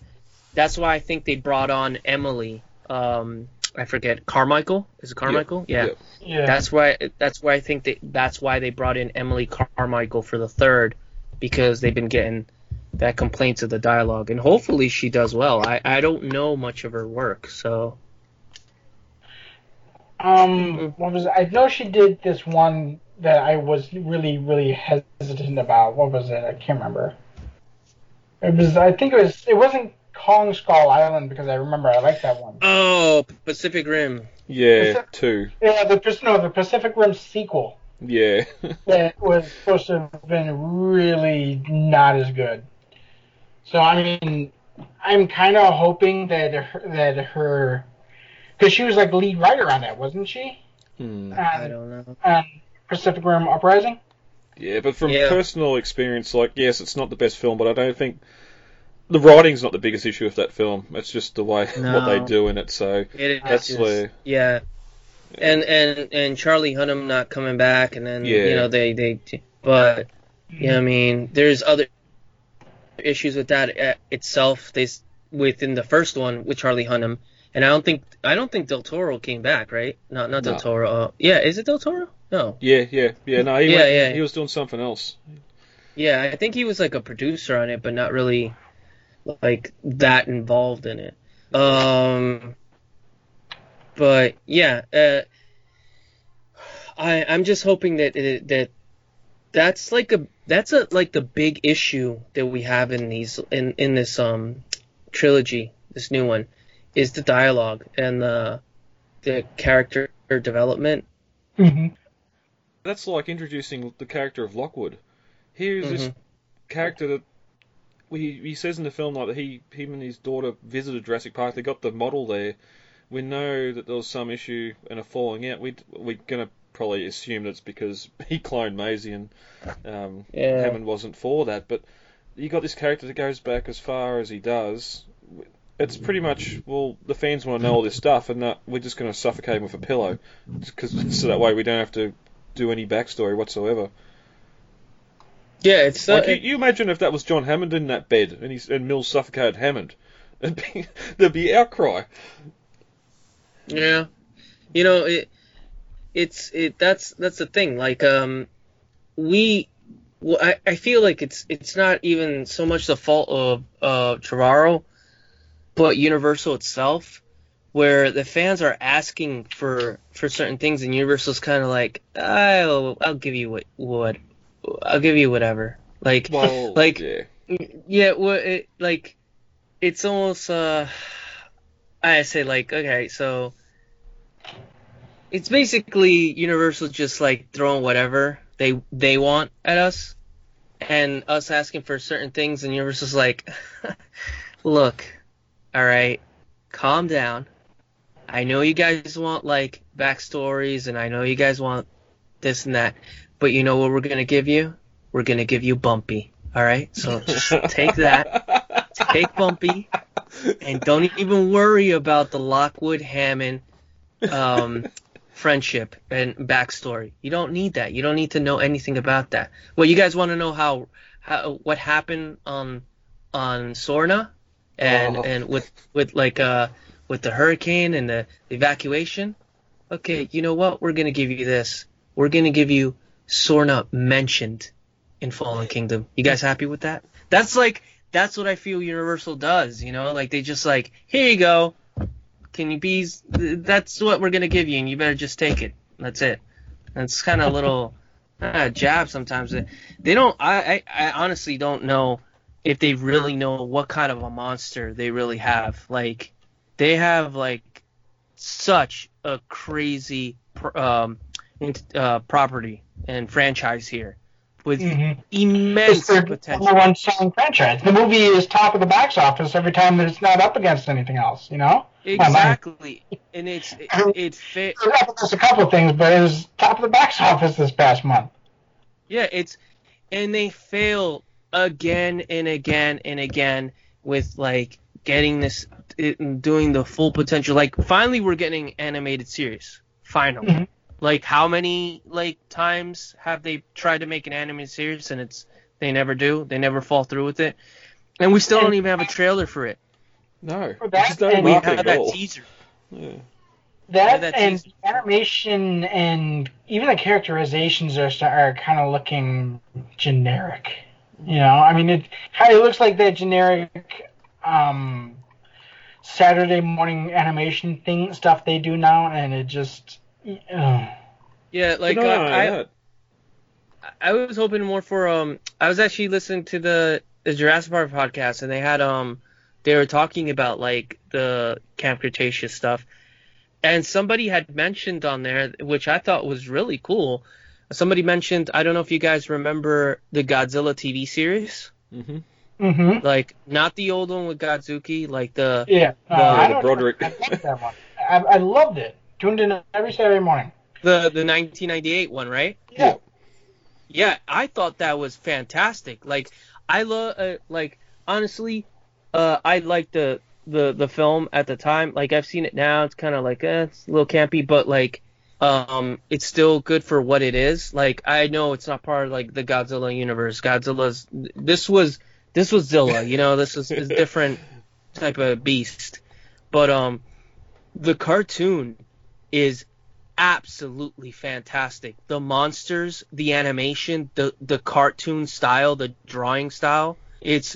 that's why I think they brought on Emily. Um, I forget Carmichael. Is it Carmichael? Yeah. Yep. Yeah. That's why. That's why I think that that's why they brought in Emily Carmichael for the third, because they've been getting that complaints of the dialogue, and hopefully she does well. I I don't know much of her work, so Um, what was it? I know she did this one that I was really, really hesitant about. What was it? I can't remember. It was. I think it was. It wasn't Kong Skull Island because I remember I like that one. oh Pacific Rim. Yeah, two. Yeah, the Pac- no, the Pacific Rim sequel Yeah. that was supposed to have been really not as good. So I mean, I'm kind of hoping that her, that her, because she was like lead writer on that, wasn't she? Hmm. I don't know. on Pacific Rim Uprising. Yeah, but from Yeah. personal experience, like, yes, it's not the best film, but I don't think the writing's not the biggest issue with that film. It's just the way what they do in it. So It is That's just- where- yeah. And and and Charlie Hunnam not coming back, and then Yeah. you know they they, but you know I mean there's other issues with that uh, itself. They within the first one with Charlie Hunnam, and I don't think I don't think Del Toro came back, right? Not not Del No. Toro. Uh, yeah, is it Del Toro? No. yeah, yeah, yeah. No, he Yeah, went- yeah. he was doing something else. Yeah, I think he was like a producer on it, but not really like that involved in it. Um, but yeah, uh, I I'm just hoping that it, that that's like a that's a like the big issue that we have in these in in this um trilogy, this new one, is the dialogue and the the character development. hmm That's like introducing the character of Lockwood. Here's this Mhm. character that he he says in the film like that he him and his daughter visited Jurassic Park. They got the model there. We know that there was some issue and a falling out. We we're gonna probably assume that's because he cloned Maisie and um, Yeah. Hammond wasn't for that. But you got this character that goes back as far as he does. It's pretty much well, the fans want to know all this stuff, and that we're just going to suffocate him with a pillow, cause, so that way we don't have to do any backstory whatsoever. Yeah, it's uh, Like you, you imagine if that was John Hammond in that bed and he's and Mills suffocated Hammond, it'd be, there'd be outcry. Yeah, you know it. It's it. That's that's the thing. Like um, we. Well, I, I feel like it's it's not even so much the fault of uh Trevorrow, but Universal itself, where the fans are asking for for certain things, and Universal's kind of like, I'll I'll give you what what I'll give you whatever. Like Well, like yeah, yeah, well, it, like it's almost uh, I say like okay, so it's basically Universal just like throwing whatever they they want at us, and us asking for certain things, and Universal's like, look, all right, calm down. I know you guys want like backstories, and I know you guys want this and that, but you know what we're gonna give you? We're gonna give you Bumpy. All right, so just take that take Bumpy, and don't even worry about the Lockwood Hammond um, friendship and backstory. You don't need that. You don't need to know anything about that. Well, you guys want to know how, how what happened on on Sorna and Oh. and with with like uh with the hurricane and the evacuation? Okay, you know what? We're gonna give you this. We're gonna give you Sorna mentioned in Fallen Kingdom. You guys happy with that? That's like that's what I feel Universal does. You know, like they just like here you go. Can you be? That's what we're gonna give you, and you better just take it. That's it. That's kind of a little uh, jab sometimes. They don't. I, I I honestly don't know if they really know what kind of a monster they really have. Like they have like such a crazy um, uh, property and franchise here with Mhm. immense It's their potential. number one selling franchise. The movie is top of the box office every time that it's not up against anything else. You know. Exactly, and it's it, it fit. It's up against a couple of things, but it was top of the box office this past month. Yeah, it's and they fail again and again and again with like getting this it, doing the full potential. Like finally we're getting animated series. Finally. Mhm. Like how many like times have they tried to make an anime series and it's they never do. They never fall through with it. And we still don't even have a trailer for it. No, For we that just don't We market have that teaser. Yeah. That, Yeah, that and teaser. animation and even the characterizations are are kind of looking generic. You know, I mean, it kind of looks like that generic um, Saturday morning animation thing stuff they do now, and it just. Yeah, like no, uh, no, no, I, no. I was hoping more for um I was actually listening to the the Jurassic Park podcast and they had um they were talking about like the Camp Cretaceous stuff and somebody had mentioned on there which I thought was really cool. Somebody mentioned I don't know if you guys remember the Godzilla TV series Mhm. hmm like not the old one with Godzooky like the Yeah, uh, The- I the Broderick. I liked that one. I, I loved it. Tuned in every Saturday morning. the the 1998 one right Yeah. Yeah, I thought that was fantastic. Like, I love, uh, like, honestly, uh, I liked the, the the film at the time. Like, I've seen it now. It's kind of like, eh, it's a little campy, but like, um, it's still good for what it is. Like, I know it's not part of like the Godzilla universe. Godzilla's this was this was Zilla. You know, this is a different type of beast. But um, the cartoon is absolutely fantastic. The monsters, the animation, the the cartoon style, the drawing style. It's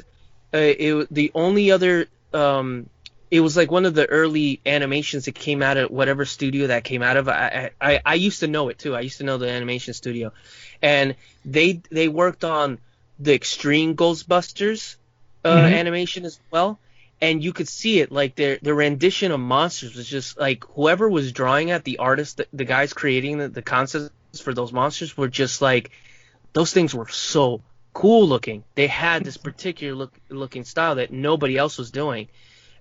uh, it the only other um it was like one of the early animations that came out of whatever studio that came out of. I, I I used to know it too. I used to know the animation studio, and they they worked on the Extreme Ghostbusters uh, Mhm. animation as well and you could see it like their their rendition of monsters was just like whoever was drawing it the artist the, the guys creating the, the concepts for those monsters were just like those things were so cool looking. They had this particular look, looking style that nobody else was doing.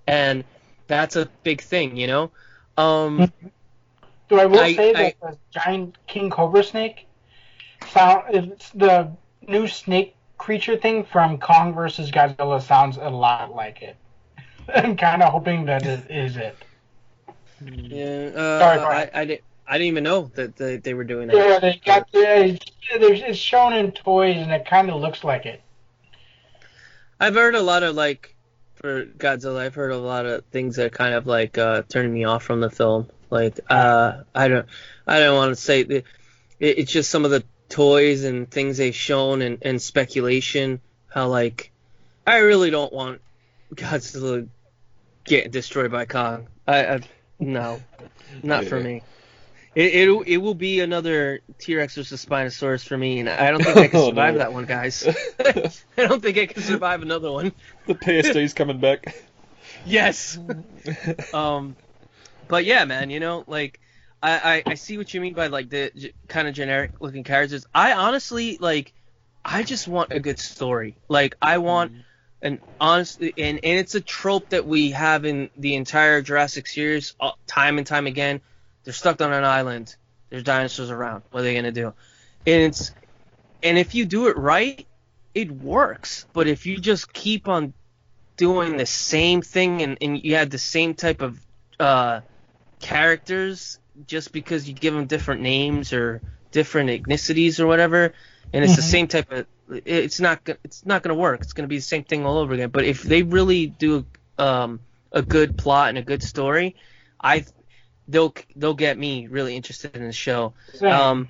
And that's a big thing you know? Um So I will I- say I- that the giant king cobra snake sound it's the new snake creature thing from Kong versus Godzilla sounds a lot like it. I'm kind of hoping that it is it. yeah uh, Sorry, I. I, didn't I didn't even know that they, they were doing that Yeah, they got the, it's shown in toys and it kind of looks like it. I've heard a lot of like for Godzilla. I've heard a lot of things that kind of like uh, turned me off from the film. Like uh, I don't, I don't want to say. It, it's just some of the toys and things they've shown and, and speculation. How like I really don't want Godzilla getting destroyed by Kong. I, I no, not for me. It, it it will be another T-Rex versus Spinosaurus for me, and I don't think I can Oh, no. survive that one, guys. I don't think I can survive another one. the PSD's coming back. Yes. um, but yeah, man, you know, like I, I, I see what you mean by like the g- kind of generic looking characters. I honestly like, I just want a good story. Like I want an honestly, and and it's a trope that we have in the entire Jurassic series, uh, time and time again. They're stuck on an island. There's dinosaurs around. What are they gonna do? And it's, and if you do it right, it works. But if you just keep on doing the same thing and, and you had the same type of uh, characters just because you give them different names or different ethnicities or whatever, and it's the Mhm. same type of. It's not. It's not going to work. It's going to be the same thing all over again. But if they really do um, a good plot and a good story, I they'll they'll get me really interested in the show. Um,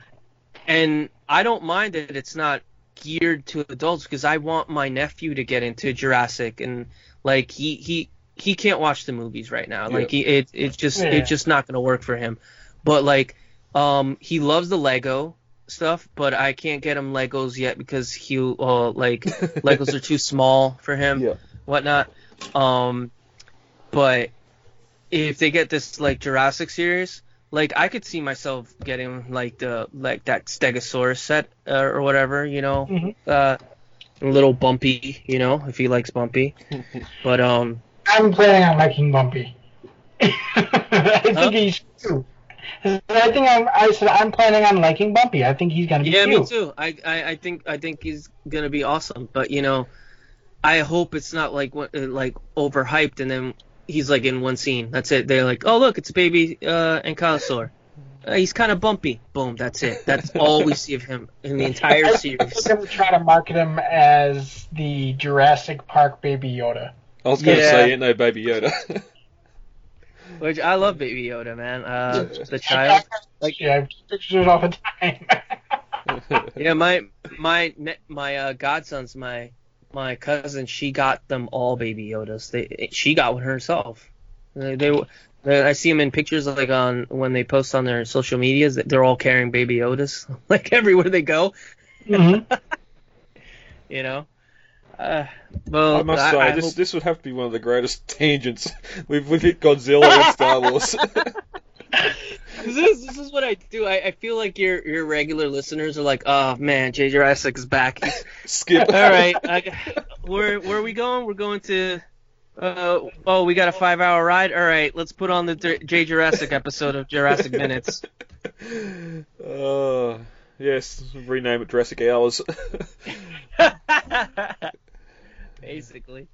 and I don't mind that it's not geared to adults because I want my nephew to get into Jurassic and like he he he can't watch the movies right now. Like he it it's just Yeah. it's just not gonna work for him. But like um he loves the Lego stuff, but I can't get him Legos yet because he uh like Legos are too small for him Yeah. whatnot. Um, but if they get this like Jurassic series, like I could see myself getting like the like that Stegosaurus set uh, or whatever, you know, Mhm. uh, a little bumpy, you know, if he likes bumpy. but um, I'm planning on liking Bumpy. I think Huh? he's cute. I think I'm. I said I'm planning on liking Bumpy. I think he's gonna be yeah, cute. me too. I, I I think I think he's gonna be awesome. But you know, I hope it's not like what- uh, like overhyped and then he's like in one scene. That's it. They're like, oh look, it's baby uh, Ankylosaur. Uh, he's kind of bumpy. Boom. That's it. That's all we see of him in the entire I series. they're gonna try to market him as the Jurassic Park Baby Yoda. I was going to Yeah. say, ain't no Baby Yoda. Which I love Baby Yoda, man. Uh, the child. Like, yeah, I have pictures all the time. Yeah, my my my uh, godsons, my my cousin, she got them all Baby Yodas. They she got one herself. They, they, they I see them in pictures like on when they post on their social medias that they're all carrying Baby Yodas like everywhere they go. hmm You know. Uh, well, I must say, I this hope- this would have to be one of the greatest tangents. We've we've hit Godzilla and Star Wars. this is this is what I do. I, I feel like your your regular listeners are like, oh man, J Jurassic is back. He's Skip. All right, I, where where are we going? We're going to. Uh, oh, we got a five-hour ride. All right, let's put on the J J Jurassic episode of Jurassic Minutes. Uh, yes, rename it Jurassic Hours. Basically.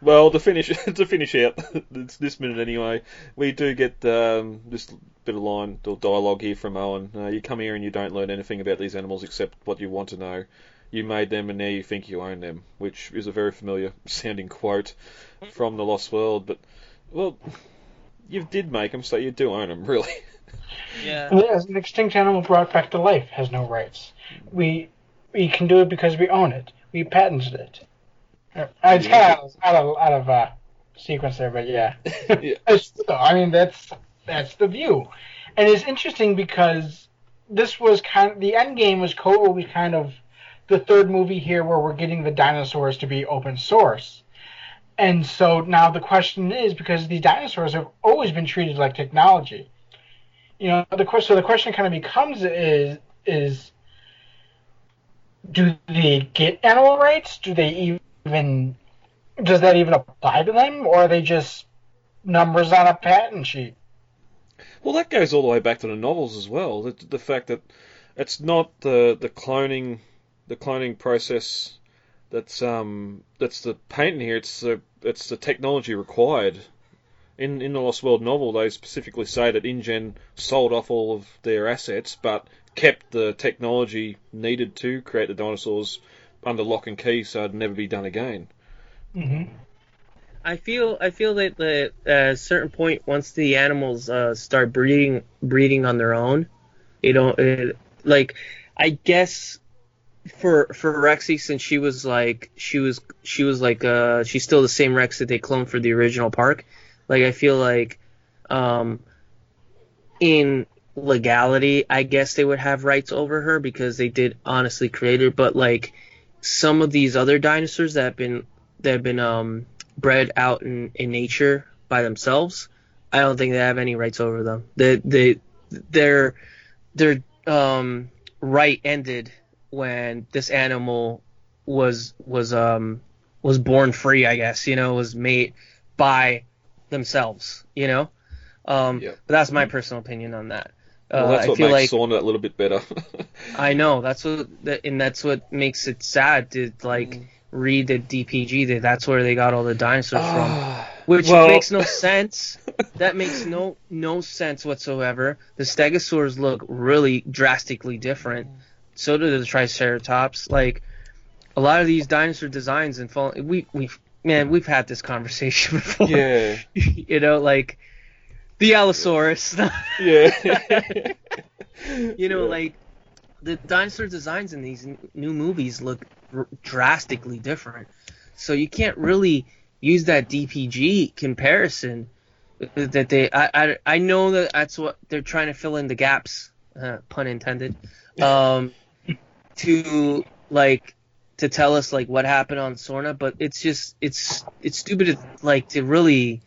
well, to finish to finish out this, this minute anyway, we do get um, this bit of line or dialogue here from Owen. Uh, you come here and you don't learn anything about these animals except what you want to know. You made them and now you think you own them, which is a very familiar sounding quote from The Lost World. But well, you did make them, so you do own them, really. Yeah. As an extinct animal brought back to life has no rights. We we can do it because we own it. We patented it. It's kind of out of out of uh, sequence there, but yeah. Yeah. I mean that's that's the view, and it's interesting because this was kind of the end game was totally kind of the third movie here where we're getting the dinosaurs to be open source. And so now the question is because these dinosaurs have always been treated like technology. You know, the question so the question kind of becomes is is do they get animal rights? Do they even does that even apply to them or are they just numbers on a patent sheet? Well, that goes all the way back to the novels as well. The, the fact that it's not the the cloning the cloning process that's um that's the patent here. It's the it's the technology required. In in the Lost World novel, they specifically say that InGen sold off all of their assets, but kept the technology needed to create the dinosaurs under lock and key, so it'd never be done again. hmm I feel I feel that the, at a certain point, once the animals uh, start breeding breeding on their own, you know, it, like I guess for for Rexy, since she was like she was she was like uh she's still the same Rex that they cloned for the original park. Like I feel like um in legality, I guess they would have rights over her because they did honestly create her. But like some of these other dinosaurs that have been that have been um bred out in, in nature by themselves, I don't think they have any rights over them. They they their their um right ended when this animal was was um was born free, I guess, you know, was made by themselves, you know? Um but that's my personal opinion on that. Well, Uh, that's I what feel makes like Sorna a little bit better. I know that's what, that, and that's what makes it sad. To like, read the DPG that that's where they got all the dinosaurs from, Ah, which well- makes no sense. that makes no no sense whatsoever. The Stegosaurs look really drastically different. So do the Triceratops. Like a lot of these dinosaur designs and fall, we we man we've had this conversation before. yeah, you know, like the Allosaurus. yeah. you know, Yeah. like the dinosaur designs in these n- new movies look r- drastically different. So you can't really use that DPG comparison that they. I I, I know that that's what they're trying to fill in the gaps, uh, pun intended, um, to like to tell us like what happened on Sorna, but it's just it's it's stupid to, like to really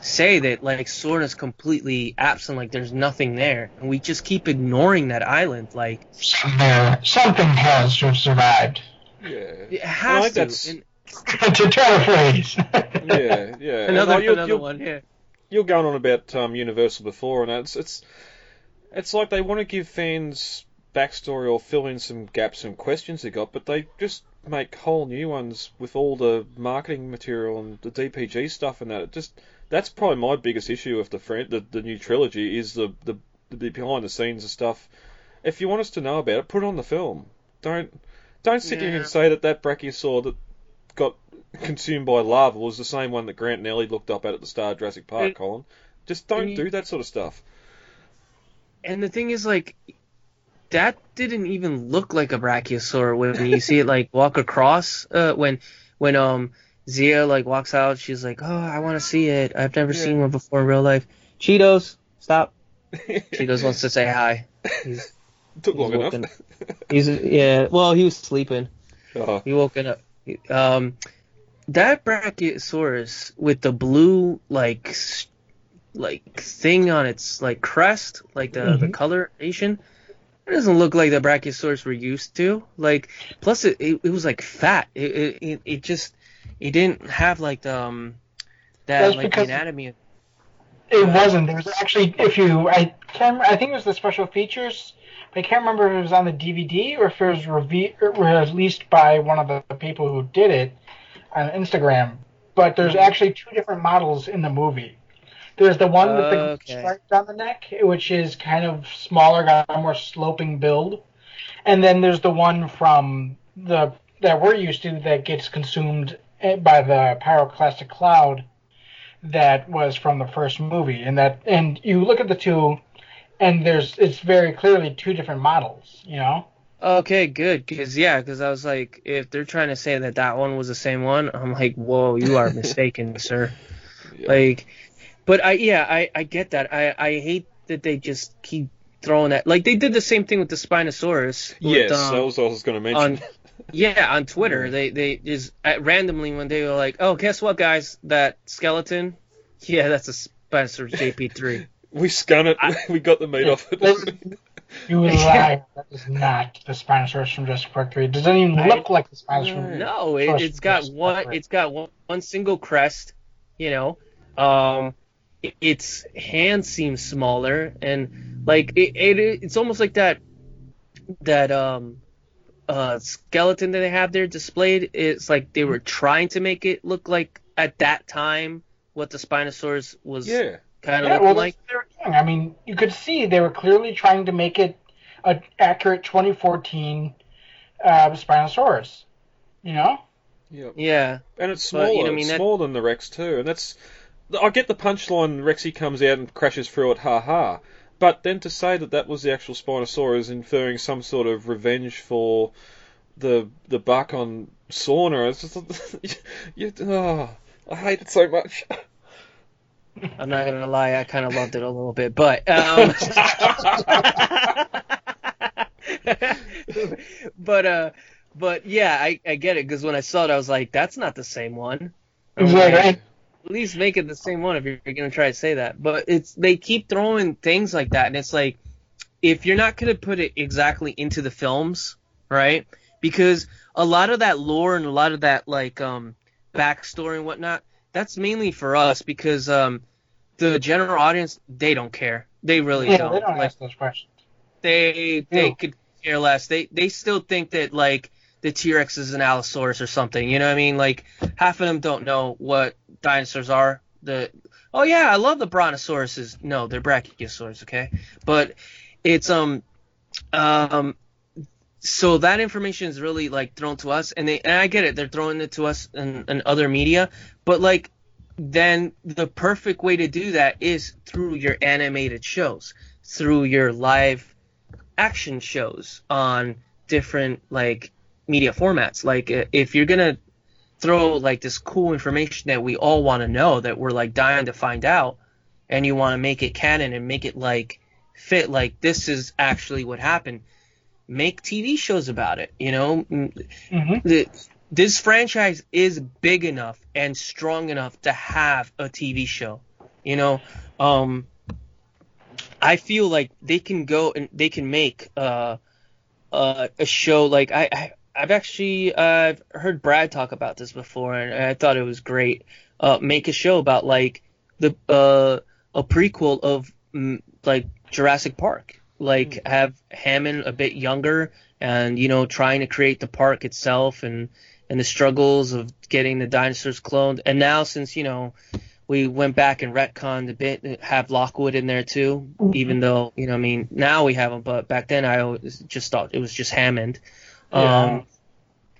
say that like Sorna's completely absent, like there's nothing there, and we just keep ignoring that island. Like Something something has to have survived. yeah. it has think to. that's- And to turn a phrase. Yeah, yeah. Another like, you're, another one. Yeah. you're going on about um, Universal before, and it's it's it's like they want to give fans backstory or fill in some gaps and questions they got, but they just make whole new ones with all the marketing material and the DPG stuff and that. It just that's probably my biggest issue with the fran- the, the new trilogy is the, the the behind the scenes and stuff. If you want us to know about it, put it on the film. Don't don't sit here and say that that brachiosaur that got consumed by lava was the same one that Grant and Ellie looked up at at the start of Jurassic Park, And- Colin. Just don't you- do that sort of stuff. And the thing is, like, that didn't even look like a brachiosaur when you see it like walk across. Uh, when when um Zia like walks out, she's like, "Oh, I want to see it. I've never Yeah. seen one before in real life." Cheetos, stop. Cheetos wants to say hi. He's, Took long he's enough. woken- he's yeah. Well, he was sleeping. Oh, He woken up. Um, that Brachiosaurus with the blue like like thing on its like crest, like the the Mhm. coloration, it doesn't look like the Brachiosaurus we're used to. Like, plus it it, it was like fat. It, it it it just it didn't have like the um that like the anatomy. It wasn't. There was actually, if you, I can't, I think it was the special features, but I can't remember if it was on the DVD or if it was reve- released by one of the people who did it on Instagram. But there's actually two different models in the movie. There's the one with the Okay. stripes on the neck, which is kind of smaller, got a more sloping build, and then there's the one from the that we're used to that gets consumed by the pyroclastic cloud that was from the first movie and that and you look at the two and there's it's very clearly two different models you know Okay, good. Because yeah, because I was like, if they're trying to say that that one was the same one, I'm like, whoa, you are mistaken, sir. yeah. Like, but I yeah I I get that. I I hate that they just keep throwing that. Like they did the same thing with the Spinosaurus. with, yes, um, that was what I was going to mention. on yeah on Twitter. They they just uh, randomly when they were like, oh guess what guys, that skeleton, yeah that's a Spinosaurus JP3. we scun it. we got the meat off it. you lie that is not the spinosaurus from Jurassic Park 3 it doesn't even I- look like the spinosaurus from No, it, it's got one. It's got one, one single crest. You know, um, it, its hand seems smaller, and like it, it, it's almost like that that um uh skeleton that they have there displayed. It's like they were trying to make it look like at that time what the Spinosaurus was yeah. kind of yeah well like. that's what they were doing i mean you could see they were clearly trying to make it an accurate 2014 uh, spinosaurus you know Yep. Yeah, And it's But, smaller. you know, I mean, it's that- smaller than the Rex too, and that's. I get the punchline. Rexy comes out and crashes through it, ha ha. But then to say that that was the actual Spinosaurus, inferring some sort of revenge for the the buck on Sorna, it's just you, oh, I hate it so much. I'm not gonna lie, I kind of loved it a little bit, but um, but uh, but yeah, I I get it because when I saw it, I was like, that's not the same one. I'm like, And- At least make it the same one if you're gonna try to say that. But it's they keep throwing things like that, and it's like if you're not gonna put it exactly into the films, right? Because a lot of that lore and a lot of that like um backstory and whatnot, that's mainly for us because um the general audience they don't care. They really yeah don't. they don't Like, ask those questions they they could care less. They they still think that like the T-Rex is an Allosaurus or something. You know what I mean? Like half of them don't know what dinosaurs are. The oh yeah, I love the Brontosauruses. No, they're Brachiosaurs. Okay, but it's um um so that information is really like thrown to us and they and I get it they're throwing it to us in, in other media but like then the perfect way to do that is through your animated shows through your live action shows on different like media formats like uh, if you're going to throw like this cool information that we all want to know that we're like dying to find out and you want to make it canon and make it like fit like this is actually what happened make TV shows about it. You know, Mm-hmm. the, this franchise is big enough and strong enough to have a TV show. You know, um, I feel like they can go and they can make uh, uh, a show like I, I I've actually I've heard Brad talk about this before and I thought it was great. Uh, make a show about like the uh, a prequel of mm, like Jurassic Park. Like have Hammond a bit younger and you know trying to create the park itself and and the struggles of getting the dinosaurs cloned. And now since you know we went back and retconned a bit, have Lockwood in there too, even though you know I mean now we have him, but back then I always just thought it was just Hammond. Yeah. Um,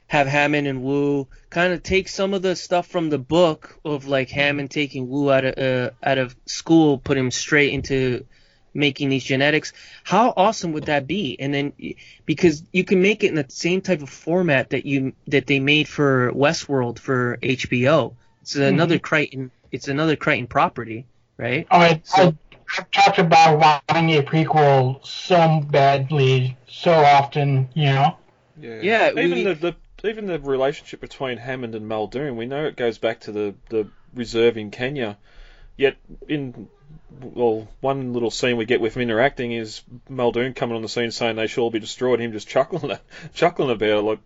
have Hammond and Wu kind of take some of the stuff from the book of like Hammond taking Wu out of uh, out of school, put him straight into making these genetics. How awesome would that be? And then because you can make it in the same type of format that you that they made for Westworld for HBO. It's another Crichton. It's another Crichton property, right? Oh, I, So- I've talked about wanting a prequel so badly, so often, you know. Yeah. Yeah, Even we- the, the even the relationship between Hammond and Muldoon, we know it goes back to the the reserve in Kenya. Yet in well, one little scene we get with him interacting is Muldoon coming on the scene saying they should all be destroyed. Him just chuckling chuckling about it. Like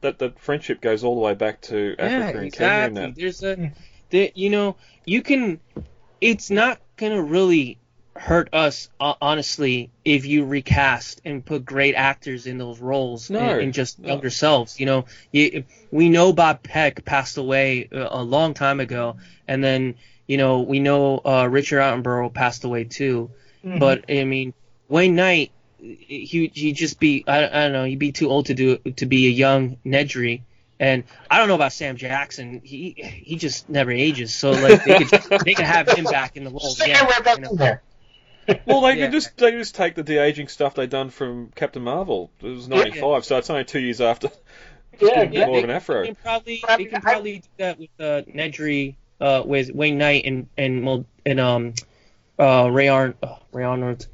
that that friendship goes all the way back to Africa and Kenya. And exactly. that. There's a, the, you know, you can. It's not gonna really hurt us, uh, honestly, if you recast and put great actors in those roles No, and, and just no. younger selves. You know, you, we know Bob Peck passed away a, a long time ago, and then you know we know uh, Richard Attenborough passed away too. Mm-hmm. But I mean, Wayne Knight, he he just be I, I don't know, he'd be too old to do to be a young Nedry. And I don't know about Sam Jackson. He he just never ages. So like they could they could have him back in the role Stick again. right back you know. in there. Well, they Yeah. can just they just take the de aging stuff they done from Captain Marvel. It was ninety five, so it's only two years after. Yeah, give him more of an afro. they can probably I they can probably do that with uh, Nedry, uh, with Wayne Knight and and Mul- and um uh Ray Arn uh, Ray Arnold,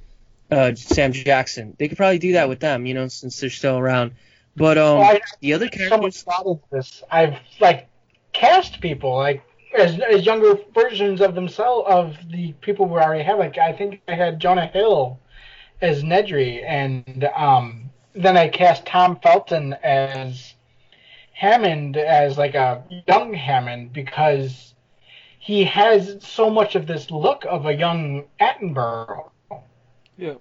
uh Sam Jackson. They could probably do that with them, you know, since they're still around. But um Well, I- the other so much characters, thought into this. I've like cast people like as, as younger versions of themselves of the people we already have. Like I think I had Jonah Hill as Nedry, and um, then I cast Tom Felton as Hammond as like a young Hammond because he has so much of this look of a young Attenborough. Yeah.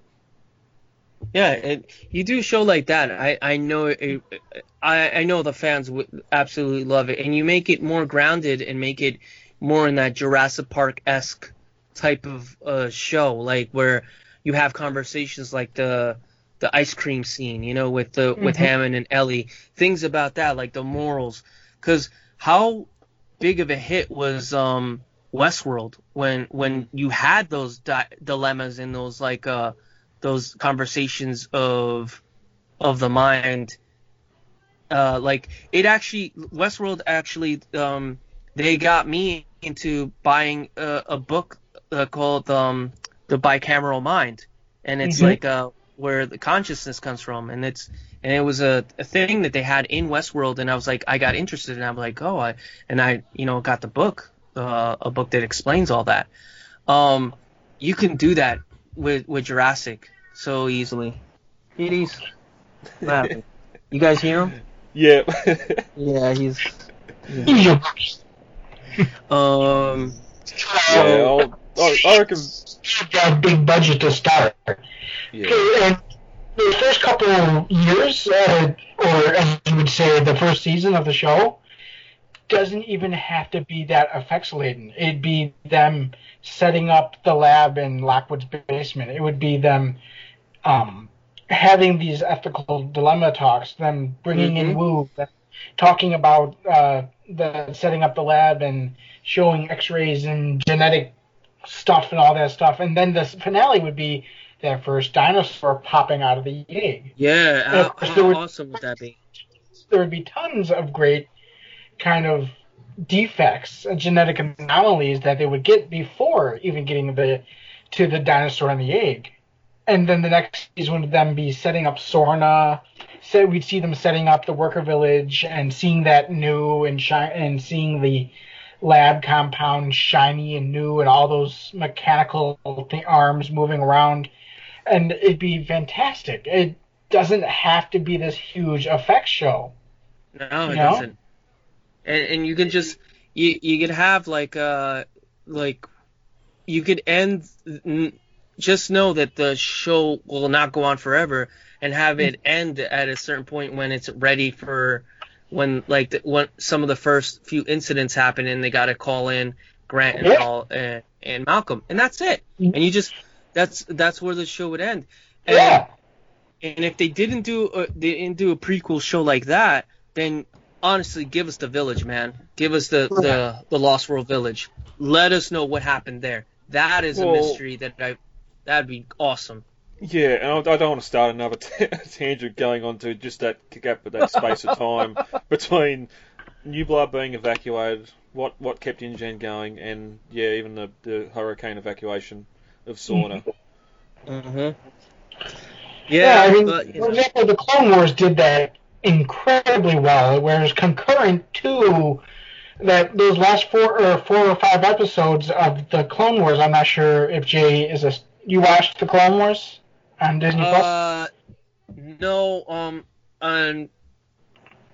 Yeah, and you do show like that. I I know it, I I know the fans would absolutely love it, and you make it more grounded and make it more in that Jurassic Park esque type of uh, show, like where you have conversations like the the ice cream scene, you know, with the with Mhm. Hammond and Ellie, things about that, like the morals, because how big of a hit was um Westworld when when you had those di- dilemmas and those like uh those conversations of of the mind. Uh like it actually westworld actually um they got me into buying a, a book uh, called um the bicameral mind. And it's Mhm. like uh where the consciousness comes from. And it's and it was a, a thing that they had in westworld. And i was like i got interested and i'm like oh i and i you know got the book uh, a book that explains all that. Um you can do that with with Jurassic so easily. It is. What happened? You guys hear him? Yeah. Yeah, he's. Use your books. Um. yeah. I'll, I, I reckon. You've got a big budget to start. Yeah. And the first couple of years, uh, or as you would say, the first season of the show, doesn't even have to be that effects laden. It'd be them setting up the lab in Lockwood's basement. It would be them um, having these ethical dilemma talks, then bringing in Mhm. Wu, talking about uh, the setting up the lab and showing X-rays and genetic stuff and all that stuff. And then the finale would be that first dinosaur popping out of the egg Yeah, how, how would- awesome would that be? there would be tons of great kind of defects, uh, genetic anomalies that they would get before even getting the to the dinosaur and the egg. And then the next season would then be setting up Sorna. So we'd see them setting up the worker village and seeing that new and shi- and seeing the lab compound shiny and new and all those mechanical th- arms moving around. And it'd be fantastic. It doesn't have to be this huge effects show. No, it know? doesn't. And and you can just you you could have like uh like you could end just know that the show will not go on forever and have it end at a certain point when it's ready for when like the, when some of the first few incidents happen and they got to call in Grant and all and, and Malcolm and that's it Mhm. and you just that's that's where the show would end and Yeah. and if they didn't do a, they didn't do a prequel show like that, then honestly, give us the village, man. Give us the the, the Lost World Village. Let us know what happened there. That is a mystery that I that'd be awesome. Yeah, and I, I don't want to start another t- tangent going on to just that gap, that space of time between Nublar being evacuated, what what kept InGen going, and yeah, even the, the hurricane evacuation of Sorna. Mm-hmm. Yeah, I mean, but, for example, the Clone Wars did that incredibly well, whereas concurrent to that those last four or four or five episodes of the Clone Wars, I'm not sure if Jay is a you watched the Clone Wars on Disney Plus. uh, no, um, um,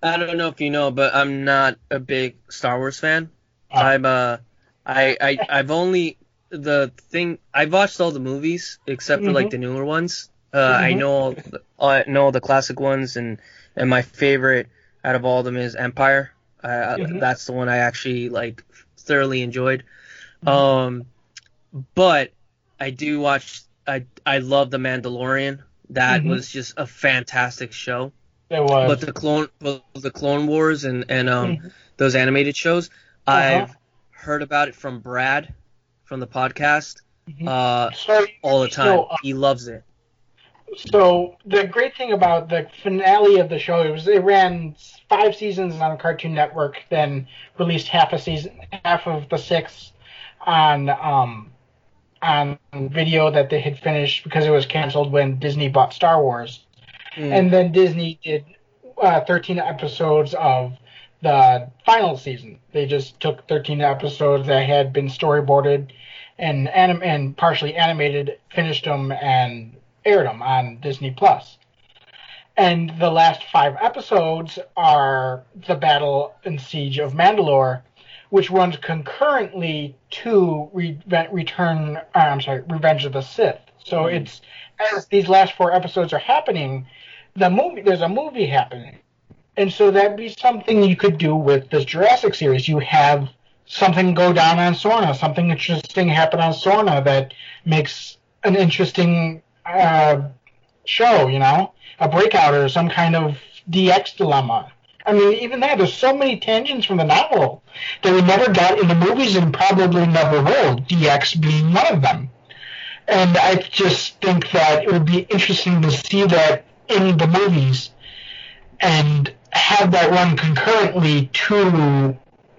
I don't know if you know, but I'm not a big Star Wars fan. Oh. I'm uh, I I I've only the thing I've watched all the movies except for like the newer ones. Uh, I Mhm. know all the- I know all the classic ones, and and my favorite out of all of them is Empire. Uh, Mhm. That's the one I actually like thoroughly enjoyed. Um, but I do watch. I I love the Mandalorian. That Mhm. was just a fantastic show. There was. But the clone, but the Clone Wars and and um Mhm. those animated shows, Uh-huh. I've heard about it from Brad from the podcast Mhm. uh so, all the time. So, uh, he loves it. so the great thing about the finale of the show it was it ran five seasons on Cartoon Network, then released half a season, half of the six on um on video that they had finished because it was canceled when Disney bought Star Wars, Mm. and then Disney did uh, 13 episodes of the final season. They just took 13 episodes that had been storyboarded and anim- and partially animated, finished them, and aired them on Disney Plus. And the last five episodes are the Battle and Siege of Mandalore, which runs concurrently to Re- Return. Uh, I'm sorry, Revenge of the Sith. So it's as these last four episodes are happening, the movie there's a movie happening, and so that'd be something you could do with this Jurassic series. You have something go down on Sorna, something interesting happen on Sorna that makes an interesting uh, show. You know, a breakout or some kind of DX dilemma. I mean, even that, there's so many tangents from the novel that we never got in the movies and probably never will, DX being one of them. And I just think that it would be interesting to see that in the movies and have that run concurrently to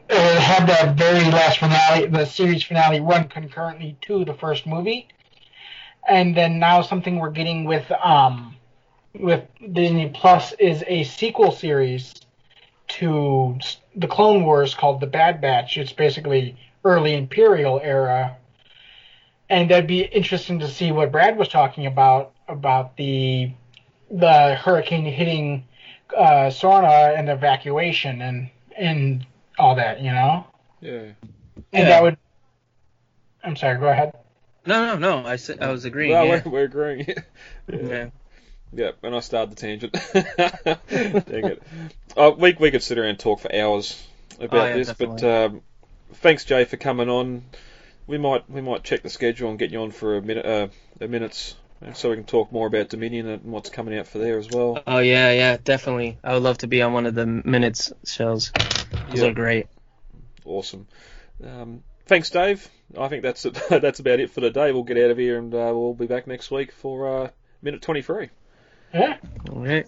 uh, have that very last finale, the series finale, run concurrently to the first movie. And then now something we're getting with um with Disney Plus is a sequel series to the Clone Wars called The Bad Batch. It's basically early Imperial era. And that'd be interesting to see what Brad was talking about about the the hurricane hitting uh, Sorna and the evacuation and and all that, you know. Yeah. And Yeah. that would. I'm sorry. Go ahead. No, no, no. I said I was agreeing. Well, yeah. we're, we're agreeing. yeah. Yeah, and I started the tangent. Dang it. Uh, we, we could sit around and talk for hours about Oh, yeah, this, definitely. but um, thanks, Jay, for coming on. We might we might check the schedule and get you on for a minute uh, a minutes uh, so we can talk more about Dominion and what's coming out for there as well. Oh yeah, yeah, definitely. I would love to be on one of the minutes shows. Those Yeah. are great. Awesome. Um, thanks, Dave. I think that's it. that's about it for today. We'll get out of here and uh, we'll be back next week for uh, minute 23. Yeah. All right.